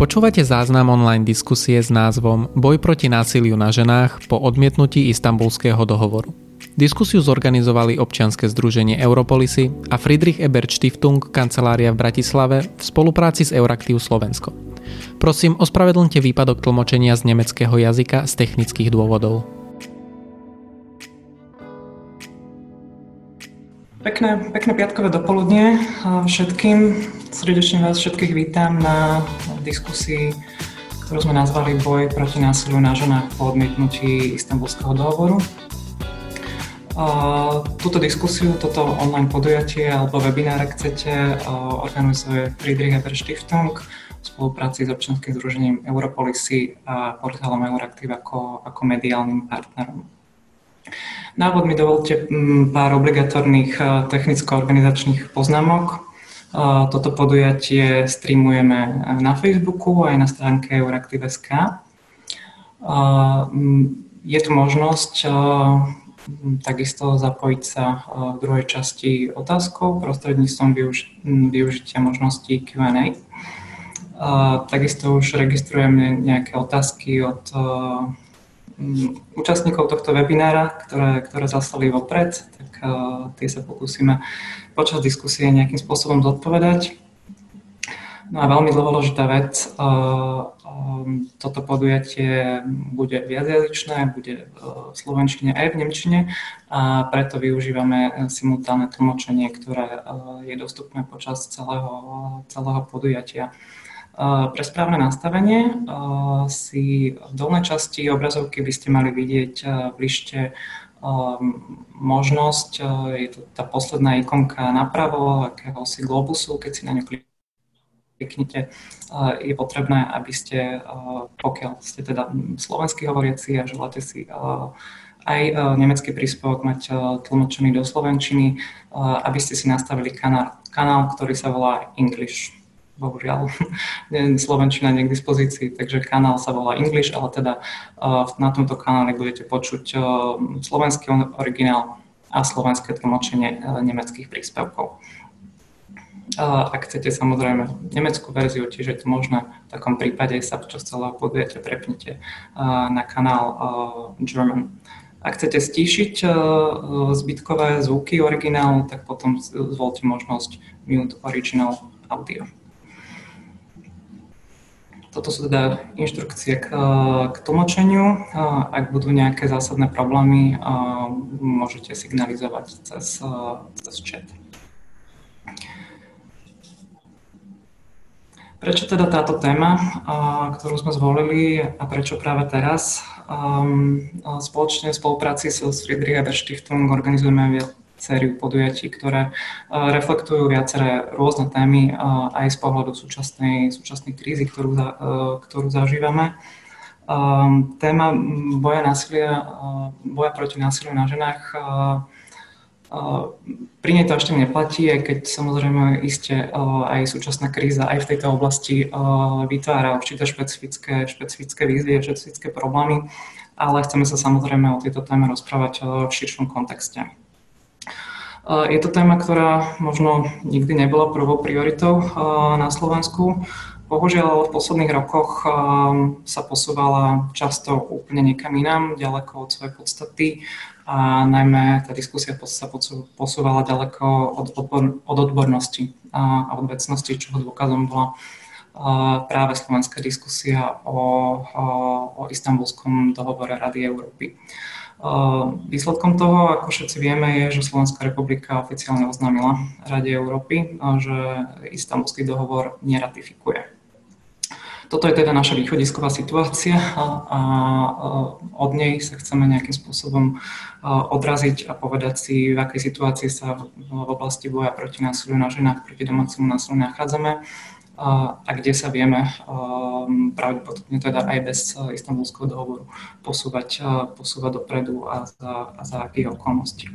Počúvate záznam online diskusie s názvom Boj proti násiliu na ženách po odmietnutí istambulského dohovoru. Diskusiu zorganizovali občianske združenie Europolisy a Friedrich Ebert Stiftung kancelária v Bratislave v spolupráci s Euraktiv Slovensko. Prosím, ospravedlňte výpadok tlmočenia z nemeckého jazyka z technických dôvodov. Pekné, pekné piatkové dopoludne všetkým. Srdečne vás všetkých vítam na diskusii, ktorú sme nazvali Boj proti násiliu na ženách po odmietnutí istambulského dohovoru. Túto diskusiu, toto online podujatie alebo webinár, ak chcete, organizuje Friedrich Eber Stiftung v spolupráci s občianským združením Europolisy a portálom Euraktiv ako, ako mediálnym partnerom. Na úvod mi dovolte mm, pár obligatórnych eh, technicko-organizačných poznámok. Eh, toto podujatie streamujeme eh, na Facebooku aj na stránke Euraktiv.sk. Mm, je tu možnosť takisto zapojiť sa v druhej časti otázkou prostredníctvom mm, využitia možnosti Q&A. Takisto už registrujeme nejaké otázky od Mm, účastníkov tohto webinára, ktoré, ktoré zaslali vopred, tak uh, tie sa pokúsime počas diskusie nejakým spôsobom zodpovedať. No a veľmi dôležitá vec, uh, um, toto podujatie bude viacjazyčné, bude v slovenčine aj v nemčine a preto využívame simultánne tlmočenie, ktoré je dostupné počas celého, celého podujatia. Pre správne nastavenie si v dolnej časti obrazovky by ste mali vidieť v lište možnosť, je to tá posledná ikonka napravo, akéhosi globusu, keď si na ňu kliknete, je potrebné, aby ste, pokiaľ ste teda slovenský hovoriaci a želáte si aj nemecký príspevok mať tlmočený do slovenčiny, aby ste si nastavili kanál, kanál ktorý sa volá English bohužiaľ Slovenčina nie k dispozícii, takže kanál sa volá English, ale teda uh, na tomto kanáli budete počuť uh, slovenský originál a slovenské tlmočenie uh, nemeckých príspevkov. Ak chcete samozrejme nemeckú verziu, tiež je to možné. V takom prípade sa počas celého podujatia prepnite na kanál German. Ak chcete stíšiť zbytkové zvuky originálu, tak potom zvolte možnosť Mute Original Audio. Toto sú teda inštrukcie k, k tlmočeniu. Ak budú nejaké zásadné problémy, môžete signalizovať cez, cez chat. Prečo teda táto téma, ktorú sme zvolili a prečo práve teraz? Spoločne v spolupráci s Friedrich Ebert Stiftung organizujeme sériu podujatí, ktoré reflektujú viaceré rôzne témy aj z pohľadu súčasnej, súčasnej krízy, ktorú, ktorú zažívame. Téma boja, násilia, boja proti násiliu na ženách pri nej to ešte neplatí, aj keď samozrejme iste aj súčasná kríza aj v tejto oblasti vytvára určité špecifické, špecifické výzvy, špecifické problémy, ale chceme sa samozrejme o tejto téme rozprávať v širšom kontexte. Je to téma, ktorá možno nikdy nebola prvou prioritou na Slovensku. Bohužiaľ, v posledných rokoch sa posúvala často úplne niekam inám, ďaleko od svojej podstaty a najmä tá diskusia sa posúvala ďaleko od, odbor, od odbornosti a od vecnosti, čoho dôkazom bola práve slovenská diskusia o, o, o istambulskom dohovore Rady Európy. Výsledkom toho, ako všetci vieme, je, že Slovenská republika oficiálne oznámila Rade Európy, že istambulský dohovor neratifikuje. Toto je teda naša východisková situácia a od nej sa chceme nejakým spôsobom odraziť a povedať si, v akej situácii sa v oblasti boja proti násiliu na ženách, proti domácemu násiliu nachádzame a, kde sa vieme um, pravdepodobne teda aj bez uh, istambulského dohovoru posúvať, uh, posúvať dopredu a za, a za akých okolností.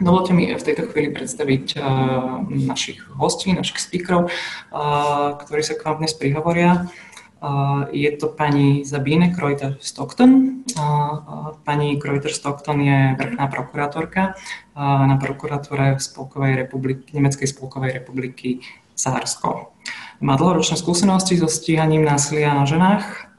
Dovolte mi v tejto chvíli predstaviť uh, našich hostí, našich speakerov, ktorí sa k vám dnes prihovoria. Je to pani Zabine Kreuter Stockton. Pani Kreuter Stockton je vrchná prokurátorka na prokuratúre Spolkovej republiky, Nemeckej spolkovej republiky Sársko. Má dlhoročné skúsenosti so stíhaním násilia na ženách.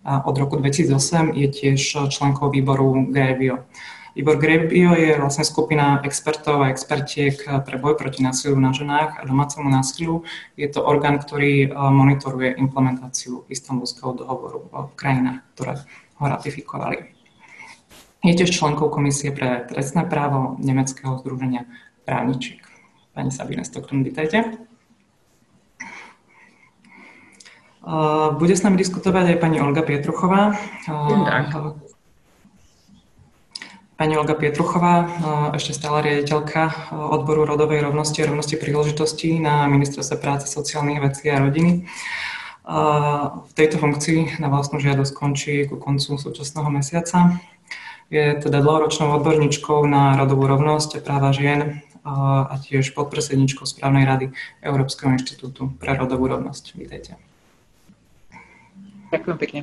A od roku 2008 je tiež členkou výboru GREVIO. Výbor Grebio je vlastne skupina expertov a expertiek pre boj proti násiliu na ženách a domácemu násiliu. Je to orgán, ktorý monitoruje implementáciu istambulského dohovoru v krajinách, ktoré ho ratifikovali. Je tiež členkou Komisie pre trestné právo Nemeckého združenia právničiek. Pani Sabine Stockton, vítajte. Bude s nami diskutovať aj pani Olga Pietruchová. Pani Olga Pietruchová, ešte stále riaditeľka odboru rodovej rovnosti a rovnosti príležitostí na Ministerstve práce, sociálnych vecí a rodiny. V tejto funkcii na vlastnú žiadosť končí ku koncu súčasného mesiaca. Je teda dlhoročnou odborníčkou na rodovú rovnosť a práva žien a tiež podpredsedničkou správnej rady Európskeho inštitútu pre rodovú rovnosť. Vítejte. Ďakujem pekne.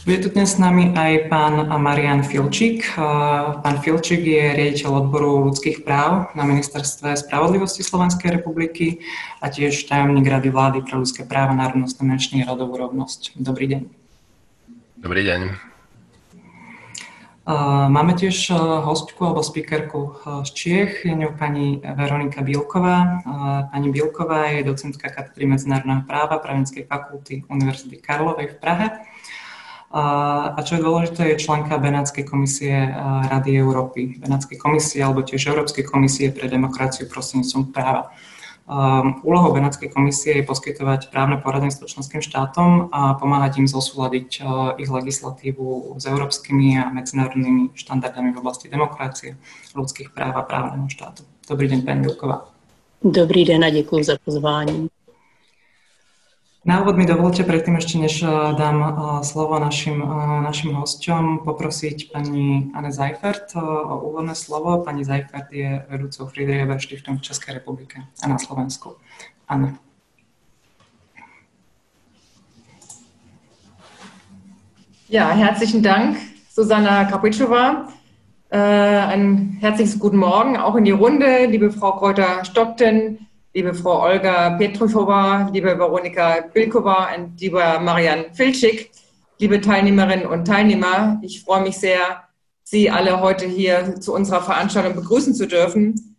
Bude tu dnes s nami aj pán Marian Filčík. Pán Filčík je riaditeľ odboru ľudských práv na Ministerstve spravodlivosti Slovenskej republiky a tiež tajomník Rady vlády pre ľudské práva, národnostné menšiny a rodovú rovnosť. Dobrý deň. Dobrý deň. Máme tiež hostku alebo speakerku z Čiech, je ňou pani Veronika Bielková. Pani Bielková je docentka katedry medzinárodného práva Právnickej fakulty Univerzity Karlovej v Prahe. A čo je dôležité, je členka Benátskej komisie Rady Európy, Benátskej komisie alebo tiež Európskej komisie pre demokraciu prostredníctvom práva. Um, úlohou Benátskej komisie je poskytovať právne poradenstvo členským štátom a pomáhať im zosúľadiť uh, ich legislatívu s európskymi a medzinárodnými štandardami v oblasti demokracie, ľudských práv a právneho štátu. Dobrý deň, pani Vilková. Dobrý den a děkuji za pozvání. Na úvod mi dovolte, predtým ešte než eh, dám eh, slovo našim, eh, našim hosťom, poprosiť pani Anne Zajfert o úvodné slovo. Pani Zajfert je vedúcou Friedrich Ebert Stiftung v Českej republike a na Slovensku. Anne. Ja, herzlichen Dank, Susanna Kapitschova. Äh, ein herzliches guten Morgen auch in die Runde, liebe Frau Kräuter-Stockten, liebe Frau Olga Petrufova, liebe Veronika Bilkova und lieber Marian Filczig, liebe Teilnehmerinnen und Teilnehmer. Ich freue mich sehr, Sie alle heute hier zu unserer Veranstaltung begrüßen zu dürfen.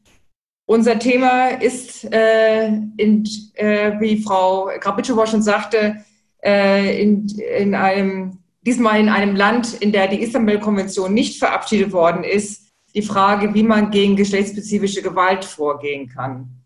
Unser Thema ist, äh, in, äh, wie Frau Grabitschova schon sagte, äh, in, in einem, diesmal in einem Land, in der die Istanbul-Konvention nicht verabschiedet worden ist, die Frage, wie man gegen geschlechtsspezifische Gewalt vorgehen kann.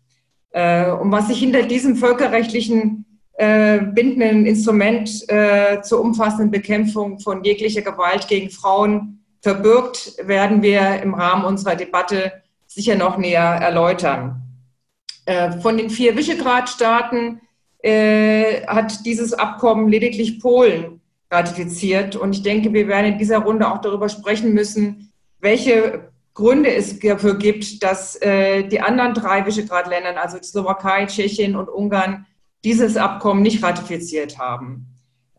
Äh, und was sich hinter diesem völkerrechtlichen äh, bindenden Instrument äh, zur umfassenden Bekämpfung von jeglicher Gewalt gegen Frauen verbirgt, werden wir im Rahmen unserer Debatte sicher noch näher erläutern. Von den vier Visegrad-Staaten hat dieses Abkommen lediglich Polen ratifiziert. Und ich denke, wir werden in dieser Runde auch darüber sprechen müssen, welche Gründe es dafür gibt, dass äh, die anderen drei Visegrad-Länder, also Slowakei, Tschechien und Ungarn, dieses Abkommen nicht ratifiziert haben.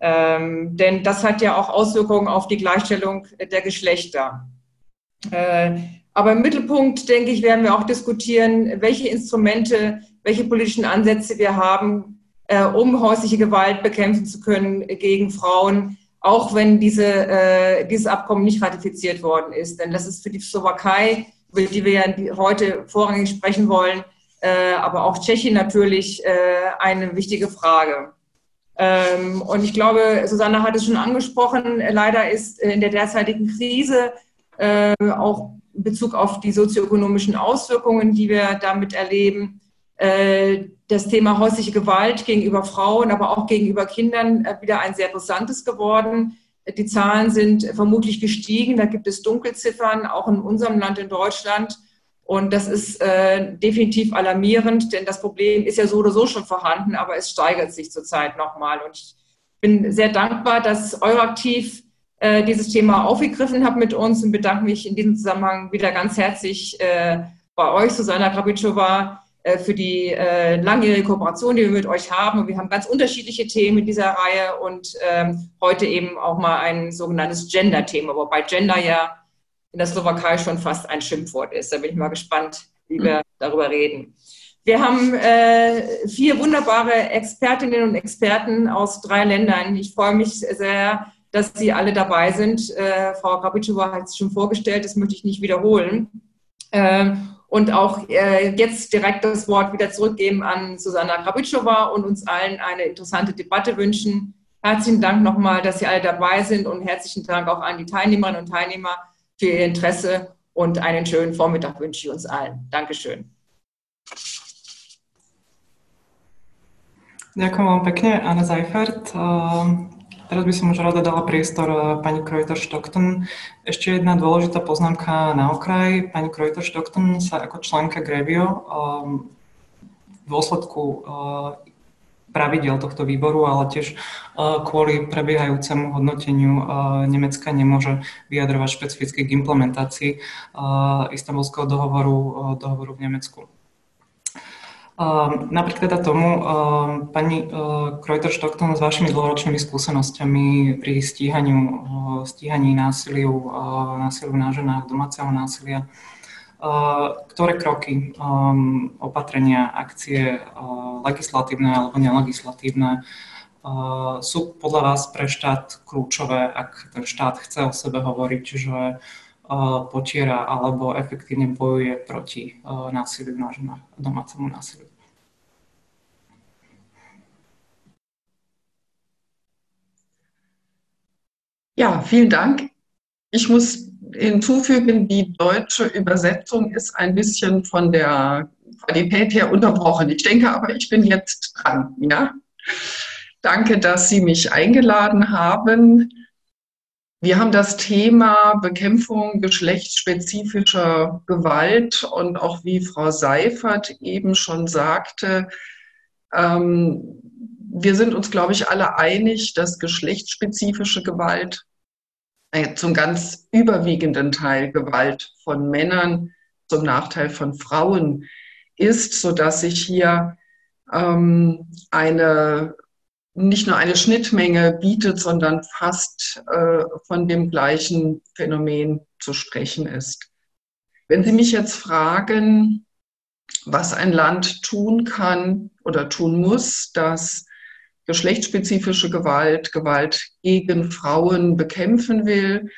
Ähm, denn das hat ja auch Auswirkungen auf die Gleichstellung der Geschlechter. Äh, aber im Mittelpunkt, denke ich, werden wir auch diskutieren, welche Instrumente, welche politischen Ansätze wir haben, äh, um häusliche Gewalt bekämpfen zu können gegen Frauen, auch wenn diese, äh, dieses Abkommen nicht ratifiziert worden ist. Denn das ist für die Slowakei, über die wir ja heute vorrangig sprechen wollen, äh, aber auch Tschechien natürlich äh, eine wichtige Frage. Ähm, und ich glaube, Susanne hat es schon angesprochen, leider ist in der derzeitigen Krise äh, auch in Bezug auf die sozioökonomischen Auswirkungen, die wir damit erleben, äh, das Thema häusliche Gewalt gegenüber Frauen, aber auch gegenüber Kindern äh, wieder ein sehr brisantes geworden. Die Zahlen sind vermutlich gestiegen. Da gibt es Dunkelziffern, auch in unserem Land, in Deutschland. Und das ist äh, definitiv alarmierend, denn das Problem ist ja so oder so schon vorhanden, aber es steigert sich zurzeit nochmal. Und ich bin sehr dankbar, dass Euraktiv äh, dieses Thema aufgegriffen hat mit uns und bedanke mich in diesem Zusammenhang wieder ganz herzlich äh, bei euch, Susanna Krabitschova, äh, für die äh, langjährige Kooperation, die wir mit euch haben. Und wir haben ganz unterschiedliche Themen in dieser Reihe und ähm, heute eben auch mal ein sogenanntes Gender-Thema, wobei Gender ja in der Slowakei schon fast ein Schimpfwort ist. Da bin ich mal gespannt, wie wir darüber reden. Wir haben äh, vier wunderbare Expertinnen und Experten aus drei Ländern. Ich freue mich sehr, dass Sie alle dabei sind. Äh, Frau Grabitschova hat es schon vorgestellt, das möchte ich nicht wiederholen. Äh, und auch äh, jetzt direkt das Wort wieder zurückgeben an Susanna Grabitschova und uns allen eine interessante Debatte wünschen. Herzlichen Dank nochmal, dass Sie alle dabei sind und herzlichen Dank auch an die Teilnehmerinnen und Teilnehmer für Ihr Interesse und einen schönen Vormittag wünsche ich uns allen. Dankeschön. Ďakujem vám pekne, Anna Zajfert. Teraz by som už rada dala priestor eh, pani Kreuter Stockton. Ešte jedna dôležitá poznámka na okraj. Pani Kreuter Stockton sa ako členka Grevio ehm, v dôsledku eh, pravidel tohto výboru, ale tiež eh, kvôli prebiehajúcemu hodnoteniu Nemecka nemôže vyjadrovať špecificky k implementácii istambulského dohovoru, dohovoru v Nemecku. Ehm, napriek teda tomu, ehm, pani Kreuter Stockton s vašimi dlhoročnými skúsenostiami pri stíhaniu, uh, stíhaní násiliu, uh, násiliu na ženách, domáceho násilia, ktoré kroky, um, opatrenia, akcie legislatívne alebo nelegislatívne sú podľa vás pre štát kľúčové, ak ten štát chce o sebe hovoriť, že potiera alebo efektívne bojuje proti násiliu na ženách domácemu násiliu. Ja, vielen Dank. Ich muss hinzufügen, die deutsche Übersetzung ist ein bisschen von der Qualität her unterbrochen. Ich denke aber, ich bin jetzt dran. Ja? Danke, dass Sie mich eingeladen haben. Wir haben das Thema Bekämpfung geschlechtsspezifischer Gewalt und auch wie Frau Seifert eben schon sagte, ähm, wir sind uns, glaube ich, alle einig, dass geschlechtsspezifische Gewalt äh, zum ganz überwiegenden Teil Gewalt von Männern zum Nachteil von Frauen ist, sodass sich hier ähm, eine nicht nur eine Schnittmenge bietet, sondern fast äh, von dem gleichen Phänomen zu sprechen ist. Wenn Sie mich jetzt fragen, was ein Land tun kann oder tun muss, dass geschlechtsspezifische Gewalt, Gewalt gegen Frauen bekämpfen will.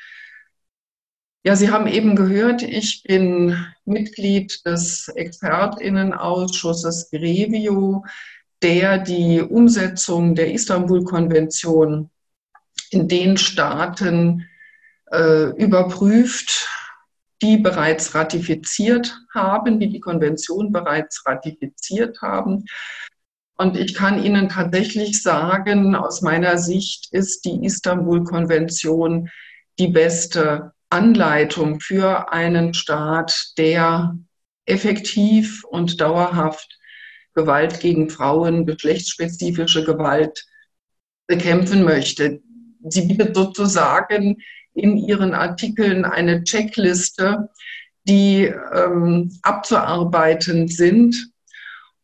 Ja, Sie haben eben gehört, ich bin Mitglied des Expertinnenausschusses Grevio, der die Umsetzung der Istanbul-Konvention in den Staaten äh, überprüft, die bereits ratifiziert haben, die die Konvention bereits ratifiziert haben. Und ich kann Ihnen tatsächlich sagen, aus meiner Sicht ist die Istanbul-Konvention die beste Anleitung für einen Staat, der effektiv und dauerhaft Gewalt gegen Frauen, geschlechtsspezifische Gewalt bekämpfen möchte. Sie bietet sozusagen in ihren Artikeln eine Checkliste, die ähm, abzuarbeiten sind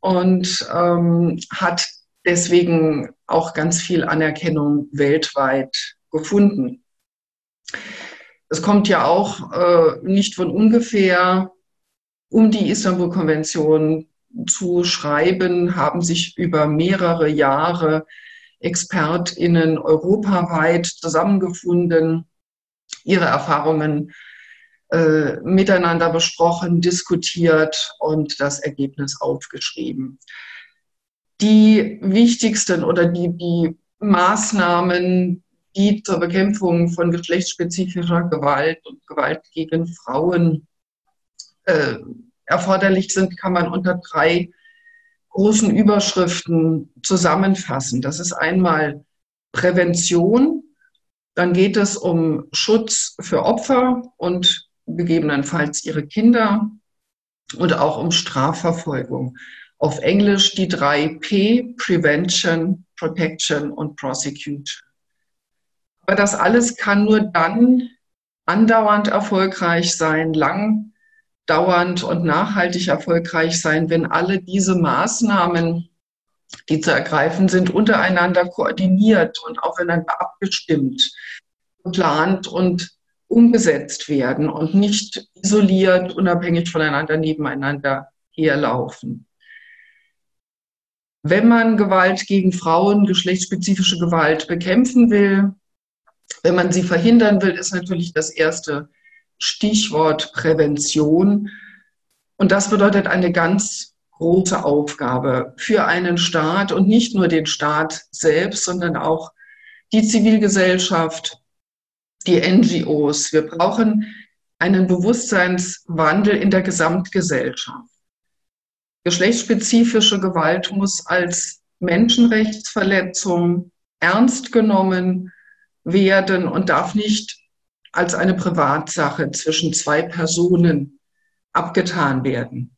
und ähm, hat deswegen auch ganz viel Anerkennung weltweit gefunden. Es kommt ja auch äh, nicht von ungefähr, um die Istanbul-Konvention zu schreiben, haben sich über mehrere Jahre ExpertInnen europaweit zusammengefunden, ihre Erfahrungen äh, miteinander besprochen, diskutiert und das Ergebnis aufgeschrieben. Die wichtigsten oder die, die Maßnahmen, die zur Bekämpfung von geschlechtsspezifischer Gewalt und Gewalt gegen Frauen äh, erforderlich sind, kann man unter drei großen Überschriften zusammenfassen. Das ist einmal Prävention, dann geht es um Schutz für Opfer und gegebenenfalls ihre Kinder und auch um Strafverfolgung. Auf Englisch die drei P, Prevention, Protection und Prosecution. Aber das alles kann nur dann andauernd erfolgreich sein, lang dauernd und nachhaltig erfolgreich sein, wenn alle diese Maßnahmen, die zu ergreifen sind, untereinander koordiniert und aufeinander abgestimmt, geplant und umgesetzt werden und nicht isoliert, unabhängig voneinander nebeneinander herlaufen. wenn man Gewalt gegen Frauen, geschlechtsspezifische Gewalt bekämpfen will, wenn man sie verhindern will, ist natürlich das erste Stichwort Prävention. Und das bedeutet eine ganz große Aufgabe für einen Staat und nicht nur den Staat selbst, sondern auch die Zivilgesellschaft, die NGOs. Wir brauchen einen Bewusstseinswandel in der Gesamtgesellschaft. Geschlechtsspezifische Gewalt muss als Menschenrechtsverletzung ernst genommen werden und darf nicht als eine Privatsache zwischen zwei Personen abgetan werden.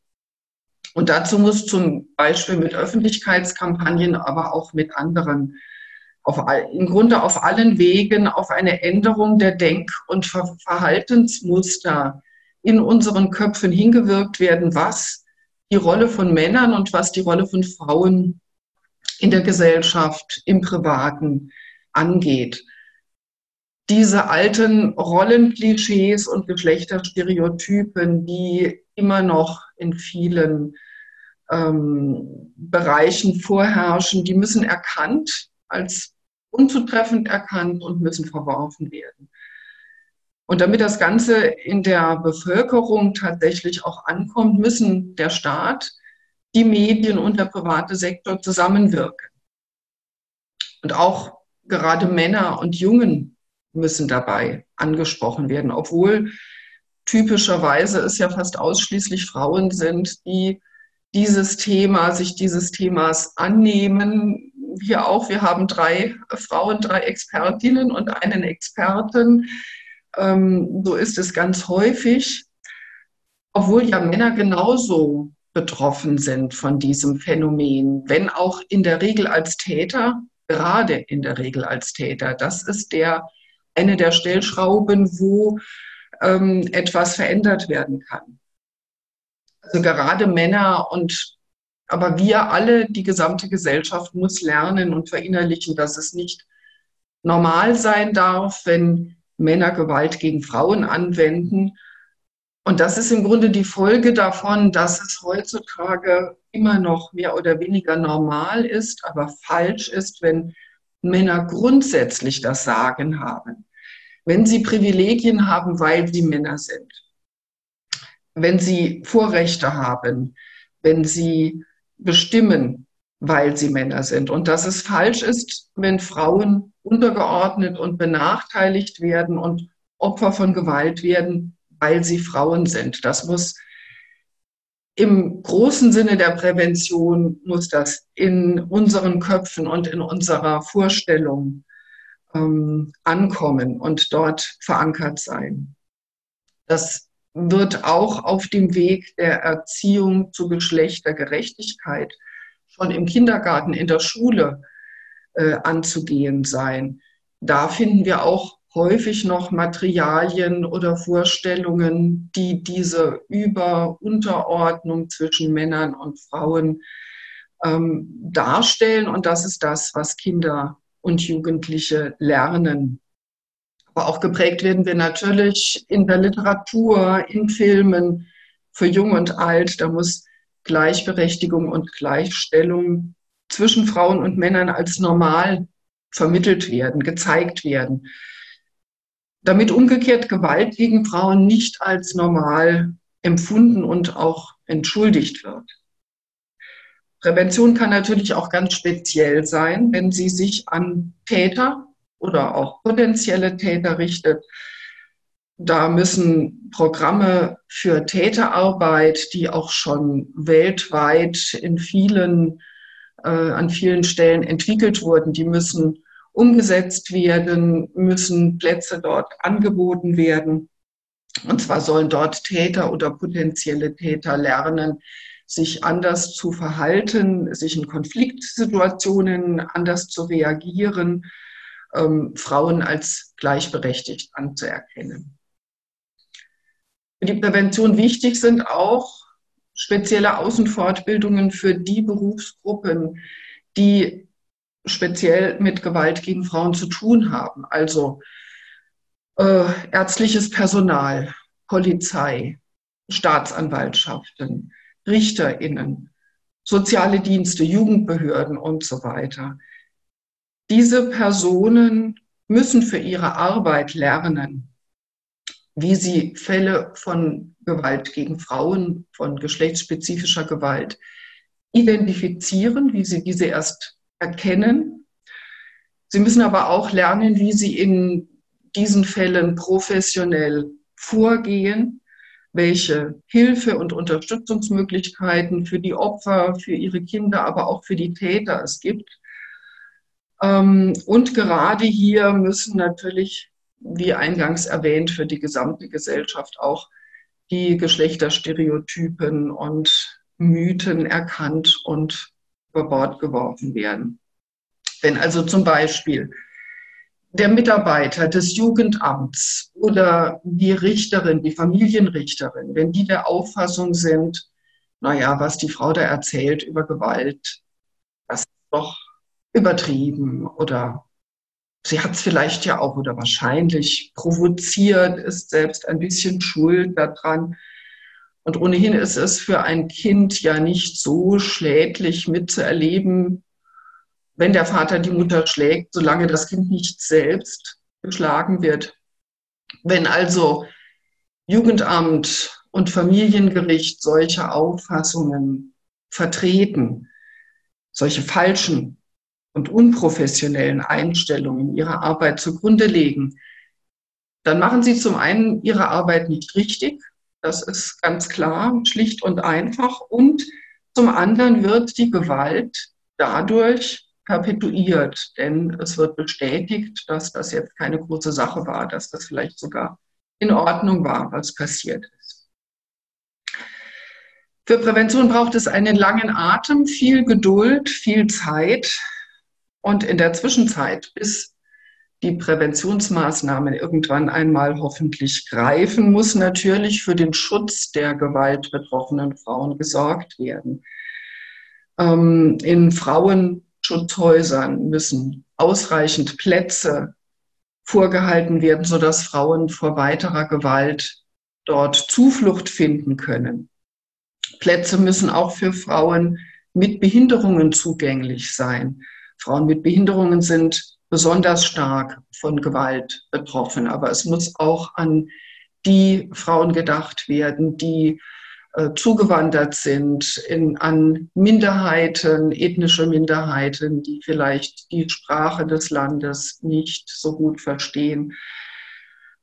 Und dazu muss zum Beispiel mit Öffentlichkeitskampagnen, aber auch mit anderen, auf, im Grunde auf allen Wegen auf eine Änderung der Denk- und Verhaltensmuster in unseren Köpfen hingewirkt werden, was die Rolle von Männern und was die Rolle von Frauen in der Gesellschaft, im Privaten angeht. Diese alten Rollenklischees und Geschlechterstereotypen, die immer noch in vielen ähm, Bereichen vorherrschen, die müssen erkannt, als unzutreffend erkannt und müssen verworfen werden. Und damit das Ganze in der Bevölkerung tatsächlich auch ankommt, müssen der Staat, die Medien und der private Sektor zusammenwirken. Und auch gerade Männer und Jungen müssen dabei angesprochen werden, obwohl typischerweise es ja fast ausschließlich Frauen sind, die dieses Thema, sich dieses Themas annehmen. Wir auch, wir haben drei Frauen, drei Expertinnen und einen Experten. Ähm, so ist es ganz häufig, obwohl ja Männer genauso betroffen sind von diesem Phänomen, wenn auch in der Regel als Täter, gerade in der Regel als Täter. Das ist der eine der Stellschrauben, wo ähm, etwas verändert werden kann. Also gerade Männer und aber wir alle, die gesamte Gesellschaft muss lernen und verinnerlichen, dass es nicht normal sein darf, wenn Männer Gewalt gegen Frauen anwenden. Und das ist im Grunde die Folge davon, dass es heutzutage immer noch mehr oder weniger normal ist, aber falsch ist, wenn Männer grundsätzlich das Sagen haben. Wenn sie Privilegien haben, weil sie Männer sind, wenn sie Vorrechte haben, wenn sie bestimmen, weil sie Männer sind. Und dass es falsch ist, wenn Frauen untergeordnet und benachteiligt werden und Opfer von Gewalt werden, weil sie Frauen sind. Das muss im großen Sinne der Prävention, muss das in unseren Köpfen und in unserer Vorstellung ähm, ankommen und dort verankert sein. Das wird auch auf dem Weg der Erziehung zu Geschlechtergerechtigkeit schon im Kindergarten, in der Schule äh, anzugehen sein. Da finden wir auch häufig noch Materialien oder Vorstellungen, die diese Über-Unterordnung zwischen Männern und Frauen ähm, darstellen. Und das ist das, was Kinder und Jugendliche lernen. Aber auch geprägt werden wir natürlich in der Literatur, in Filmen, für Jung und Alt. Da muss Gleichberechtigung und Gleichstellung zwischen Frauen und Männern als normal vermittelt werden, gezeigt werden. Damit umgekehrt Gewalt gegen Frauen nicht als normal empfunden und auch entschuldigt wird. Prävention kann natürlich auch ganz speziell sein, wenn sie sich an Täter oder auch potenzielle Täter richtet. Da müssen Programme für Täterarbeit, die auch schon weltweit in vielen, äh, an vielen Stellen entwickelt wurden, die müssen umgesetzt werden, müssen Plätze dort angeboten werden. Und zwar sollen dort Täter oder potenzielle Täter lernen, sich anders zu verhalten, sich in Konfliktsituationen anders zu reagieren, ähm, Frauen als gleichberechtigt anzuerkennen. Für die Prävention wichtig sind auch spezielle Außenfortbildungen für die Berufsgruppen, die speziell mit Gewalt gegen Frauen zu tun haben. Also äh, ärztliches Personal, Polizei, Staatsanwaltschaften, RichterInnen, soziale Dienste, Jugendbehörden und so weiter. Diese Personen müssen für ihre Arbeit lernen, wie sie Fälle von Gewalt gegen Frauen, von geschlechtsspezifischer Gewalt identifizieren, wie sie diese erst erkennen. Sie müssen aber auch lernen, wie sie in diesen Fällen professionell vorgehen, welche Hilfe und Unterstützungsmöglichkeiten für die Opfer, für ihre Kinder, aber auch für die Täter es gibt. Ähm, und gerade hier müssen natürlich, wie eingangs erwähnt, für die gesamte Gesellschaft auch die Geschlechterstereotypen und Mythen erkannt und über Bord geworfen werden. Wenn also zum Beispiel der Mitarbeiter des Jugendamts oder die Richterin, die Familienrichterin, wenn die der Auffassung sind, naja, was die Frau da erzählt über Gewalt, das ist doch übertrieben oder sie hat es vielleicht ja auch oder wahrscheinlich provoziert, ist selbst ein bisschen schuld daran. Und ohnehin ist es für ein Kind ja nicht so schädlich mitzuerleben, wenn der Vater die Mutter schlägt, solange das Kind nicht selbst geschlagen wird. Wenn also Jugendamt und Familiengericht solche Auffassungen vertreten, solche falschen und unprofessionellen Einstellungen ihrer Arbeit zugrunde legen, dann machen sie zum einen ihre Arbeit nicht richtig, das ist ganz klar, schlicht und einfach, und zum anderen wird die Gewalt dadurch perpetuiert, denn es wird bestätigt, dass das jetzt keine große Sache war, dass das vielleicht sogar in Ordnung war, was passiert ist. Für Prävention braucht es einen langen Atem, viel Geduld, viel Zeit. Und in der Zwischenzeit, bis die Präventionsmaßnahmen irgendwann einmal hoffentlich greifen, muss natürlich für den Schutz der gewaltbetroffenen Frauen gesorgt werden. Ähm, in Frauenschutzhäusern müssen ausreichend Plätze vorgehalten werden, sodass Frauen vor weiterer Gewalt dort Zuflucht finden können. Plätze müssen auch für Frauen mit Behinderungen zugänglich sein. Frauen mit Behinderungen sind besonders stark von Gewalt betroffen. Aber es muss auch an die Frauen gedacht werden, die äh, zugewandert sind, in, an Minderheiten, ethnische Minderheiten, die vielleicht die Sprache des Landes nicht so gut verstehen.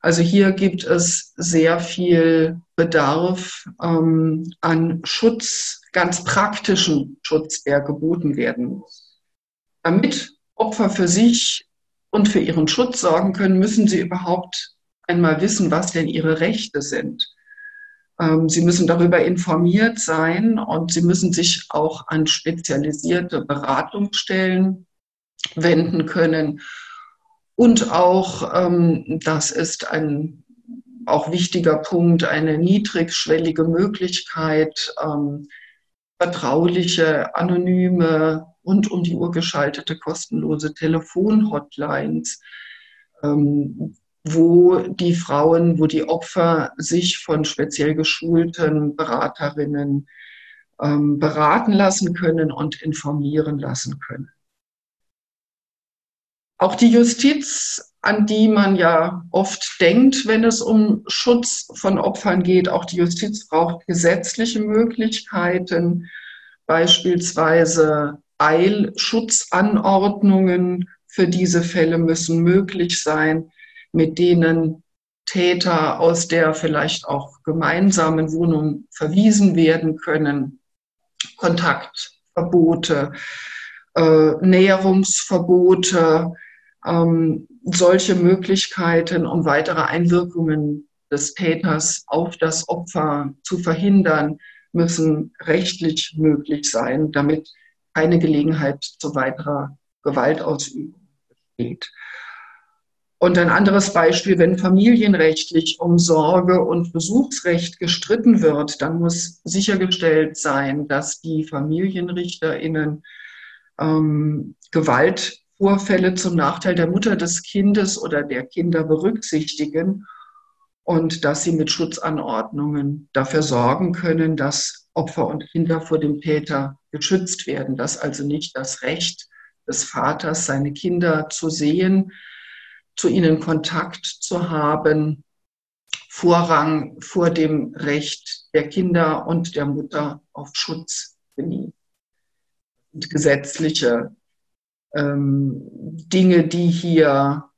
Also hier gibt es sehr viel Bedarf ähm, an Schutz, ganz praktischen Schutz, der geboten werden muss. Damit Opfer für sich und für ihren Schutz sorgen können, müssen sie überhaupt einmal wissen, was denn ihre Rechte sind. Ähm, sie müssen darüber informiert sein und sie müssen sich auch an spezialisierte Beratungsstellen wenden können. Und auch, ähm, das ist ein auch wichtiger Punkt, eine niedrigschwellige Möglichkeit, ähm, vertrauliche, anonyme rund um die Uhr geschaltete kostenlose Telefonhotlines, ähm, wo die Frauen, wo die Opfer sich von speziell geschulten Beraterinnen ähm, beraten lassen können und informieren lassen können. Auch die Justiz, an die man ja oft denkt, wenn es um Schutz von Opfern geht, auch die Justiz braucht gesetzliche Möglichkeiten, beispielsweise Eilschutzanordnungen für diese Fälle müssen möglich sein, mit denen Täter aus der vielleicht auch gemeinsamen Wohnung verwiesen werden können. Kontaktverbote, äh, Näherungsverbote, ähm, solche Möglichkeiten, um weitere Einwirkungen des Täters auf das Opfer zu verhindern, müssen rechtlich möglich sein, damit keine Gelegenheit zu weiterer Gewaltausübung besteht. Und ein anderes Beispiel, wenn familienrechtlich um Sorge- und Besuchsrecht gestritten wird, dann muss sichergestellt sein, dass die Familienrichterinnen ähm, Gewaltvorfälle zum Nachteil der Mutter des Kindes oder der Kinder berücksichtigen und dass sie mit Schutzanordnungen dafür sorgen können, dass Opfer und Kinder vor dem Täter geschützt werden, dass also nicht das Recht des Vaters, seine Kinder zu sehen, zu ihnen Kontakt zu haben, Vorrang vor dem Recht der Kinder und der Mutter auf Schutz genießt. Und gesetzliche ähm, Dinge, die hier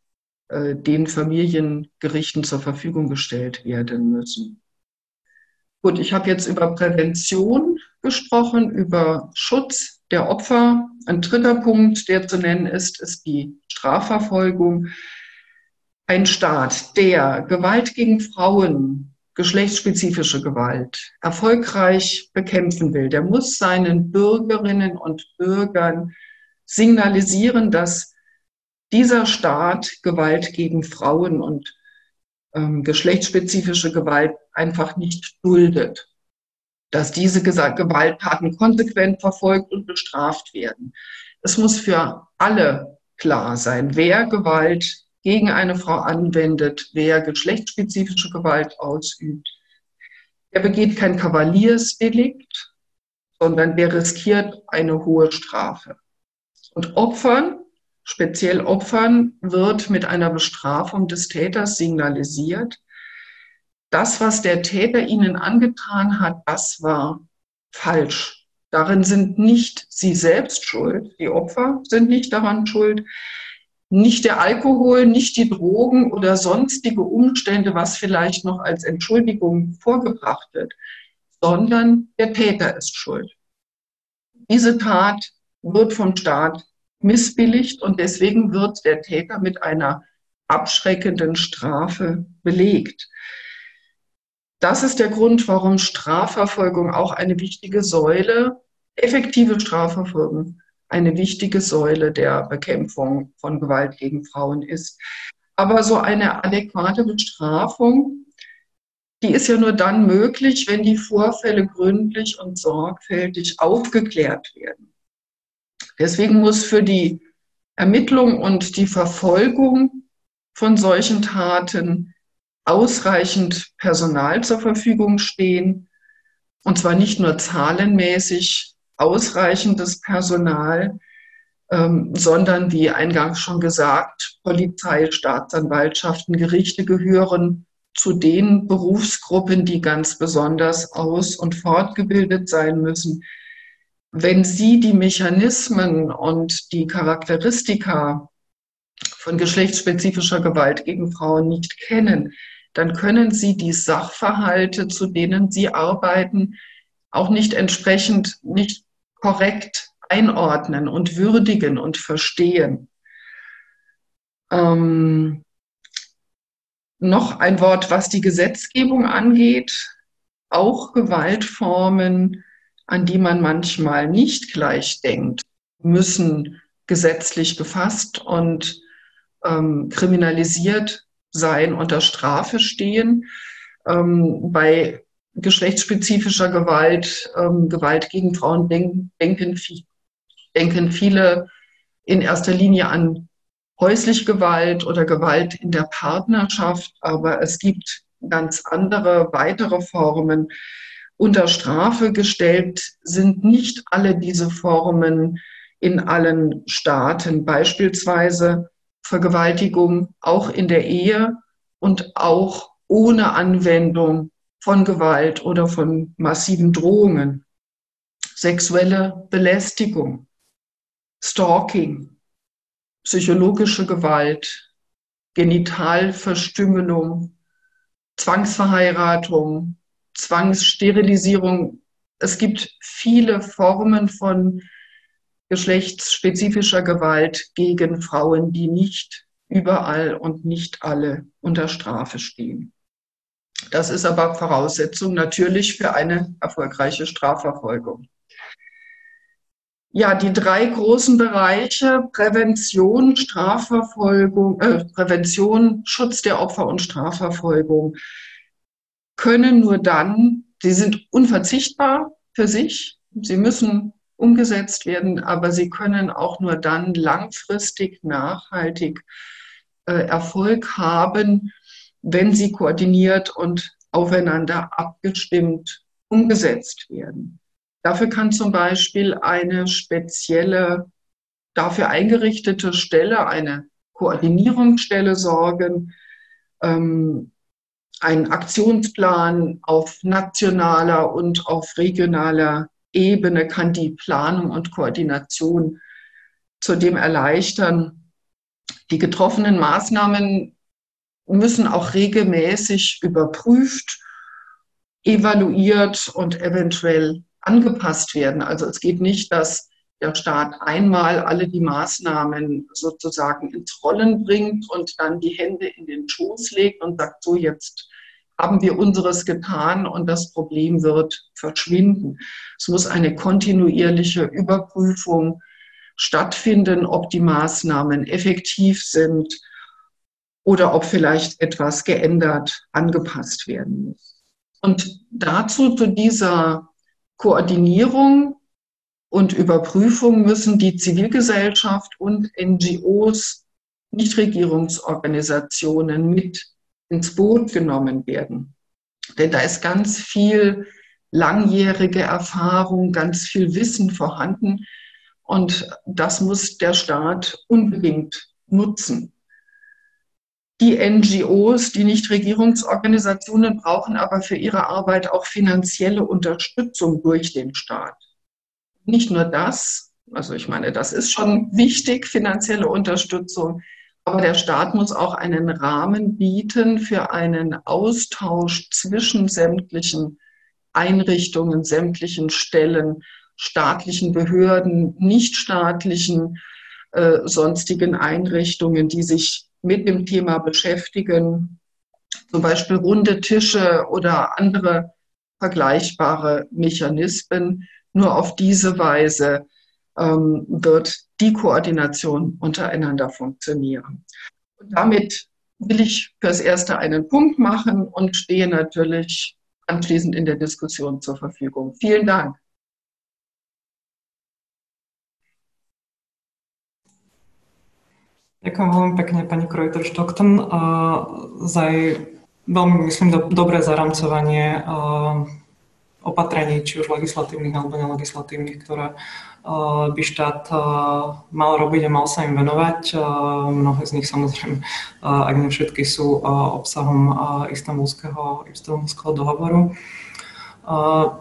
äh, den Familiengerichten zur Verfügung gestellt werden müssen. Gut, ich habe jetzt über Prävention gesprochen, über Schutz der Opfer. Ein dritter Punkt, der zu nennen ist, ist die Strafverfolgung. Ein Staat, der Gewalt gegen Frauen, geschlechtsspezifische Gewalt erfolgreich bekämpfen will, der muss seinen Bürgerinnen und Bürgern signalisieren, dass dieser Staat Gewalt gegen Frauen und ähm, geschlechtsspezifische Gewalt einfach nicht duldet, dass diese Gewalttaten konsequent verfolgt und bestraft werden. Es muss für alle klar sein, wer Gewalt gegen eine Frau anwendet, wer geschlechtsspezifische Gewalt ausübt. Er begeht kein Kavaliersdelikt, sondern der riskiert eine hohe Strafe. Und Opfern, speziell Opfern, wird mit einer Bestrafung des Täters signalisiert, das, was der Täter ihnen angetan hat, das war falsch. Darin sind nicht sie selbst schuld, die Opfer sind nicht daran schuld, nicht der Alkohol, nicht die Drogen oder sonstige Umstände, was vielleicht noch als Entschuldigung vorgebracht wird, sondern der Täter ist schuld. Diese Tat wird vom Staat missbilligt und deswegen wird der Täter mit einer abschreckenden Strafe belegt. Das ist der Grund, warum Strafverfolgung auch eine wichtige Säule, effektive Strafverfolgung eine wichtige Säule der Bekämpfung von Gewalt gegen Frauen ist. Aber so eine adäquate Bestrafung, die ist ja nur dann möglich, wenn die Vorfälle gründlich und sorgfältig aufgeklärt werden. Deswegen muss für die Ermittlung und die Verfolgung von solchen Taten ausreichend Personal zur Verfügung stehen. Und zwar nicht nur zahlenmäßig, ausreichendes Personal, ähm, sondern wie eingangs schon gesagt, Polizei, Staatsanwaltschaften, Gerichte gehören zu den Berufsgruppen, die ganz besonders aus- und fortgebildet sein müssen. Wenn Sie die Mechanismen und die Charakteristika von geschlechtsspezifischer Gewalt gegen Frauen nicht kennen, dann können Sie die Sachverhalte, zu denen Sie arbeiten, auch nicht entsprechend, nicht korrekt einordnen und würdigen und verstehen. Ähm, noch ein Wort, was die Gesetzgebung angeht. Auch Gewaltformen, an die man manchmal nicht gleich denkt, müssen gesetzlich gefasst und ähm, kriminalisiert sein, unter Strafe stehen. Ähm, bei geschlechtsspezifischer Gewalt, ähm, Gewalt gegen Frauen denken, denken, denken viele in erster Linie an häusliche Gewalt oder Gewalt in der Partnerschaft, aber es gibt ganz andere weitere Formen. Unter Strafe gestellt sind nicht alle diese Formen in allen Staaten, beispielsweise Vergewaltigung auch in der Ehe und auch ohne Anwendung von Gewalt oder von massiven Drohungen, sexuelle Belästigung, Stalking, psychologische Gewalt, Genitalverstümmelung, Zwangsverheiratung, Zwangssterilisierung. Es gibt viele Formen von geschlechtsspezifischer Gewalt gegen Frauen, die nicht überall und nicht alle unter Strafe stehen. Das ist aber Voraussetzung natürlich für eine erfolgreiche Strafverfolgung. Ja, die drei großen Bereiche Prävention, Strafverfolgung, äh, Prävention, Schutz der Opfer und Strafverfolgung können nur dann, sie sind unverzichtbar für sich, sie müssen umgesetzt werden, aber sie können auch nur dann langfristig, nachhaltig äh, Erfolg haben, wenn sie koordiniert und aufeinander abgestimmt umgesetzt werden. Dafür kann zum Beispiel eine spezielle, dafür eingerichtete Stelle, eine Koordinierungsstelle sorgen. Ähm, ein Aktionsplan auf nationaler und auf regionaler Ebene kann die Planung und Koordination zudem erleichtern. Die getroffenen Maßnahmen müssen auch regelmäßig überprüft, evaluiert und eventuell angepasst werden. Also es geht nicht, dass der Staat einmal alle die Maßnahmen sozusagen ins Rollen bringt und dann die Hände in den Schoß legt und sagt, so jetzt haben wir unseres getan und das Problem wird verschwinden. Es muss eine kontinuierliche Überprüfung stattfinden, ob die Maßnahmen effektiv sind oder ob vielleicht etwas geändert, angepasst werden muss. Und dazu, zu dieser Koordinierung und Überprüfung müssen die Zivilgesellschaft und NGOs, Nichtregierungsorganisationen mit ins Boot genommen werden. Denn da ist ganz viel langjährige Erfahrung, ganz viel Wissen vorhanden. Und das muss der Staat unbedingt nutzen. Die NGOs, die Nichtregierungsorganisationen brauchen aber für ihre Arbeit auch finanzielle Unterstützung durch den Staat. Nicht nur das, also ich meine, das ist schon wichtig, finanzielle Unterstützung, aber der Staat muss auch einen Rahmen bieten für einen Austausch zwischen sämtlichen Einrichtungen, sämtlichen Stellen, staatlichen Behörden, nichtstaatlichen, äh, sonstigen Einrichtungen, die sich mit dem Thema beschäftigen, zum Beispiel runde Tische oder andere vergleichbare Mechanismen. Nur auf diese Weise ähm, wird die Koordination untereinander funktionieren. Und damit will ich fürs Erste einen Punkt machen und stehe natürlich anschließend in der Diskussion zur Verfügung. Vielen Dank. Ďakujem veľmi pekne, pani Krojter Stockton, za jej veľmi, myslím, do, dobré zaramcovanie opatrení, či už legislatívnych alebo nelegislatívnych, ktoré by štát mal robiť a mal sa im venovať. Mnohé z nich samozrejme, ak nie všetky, sú obsahom istambulského, istambulského dohovoru.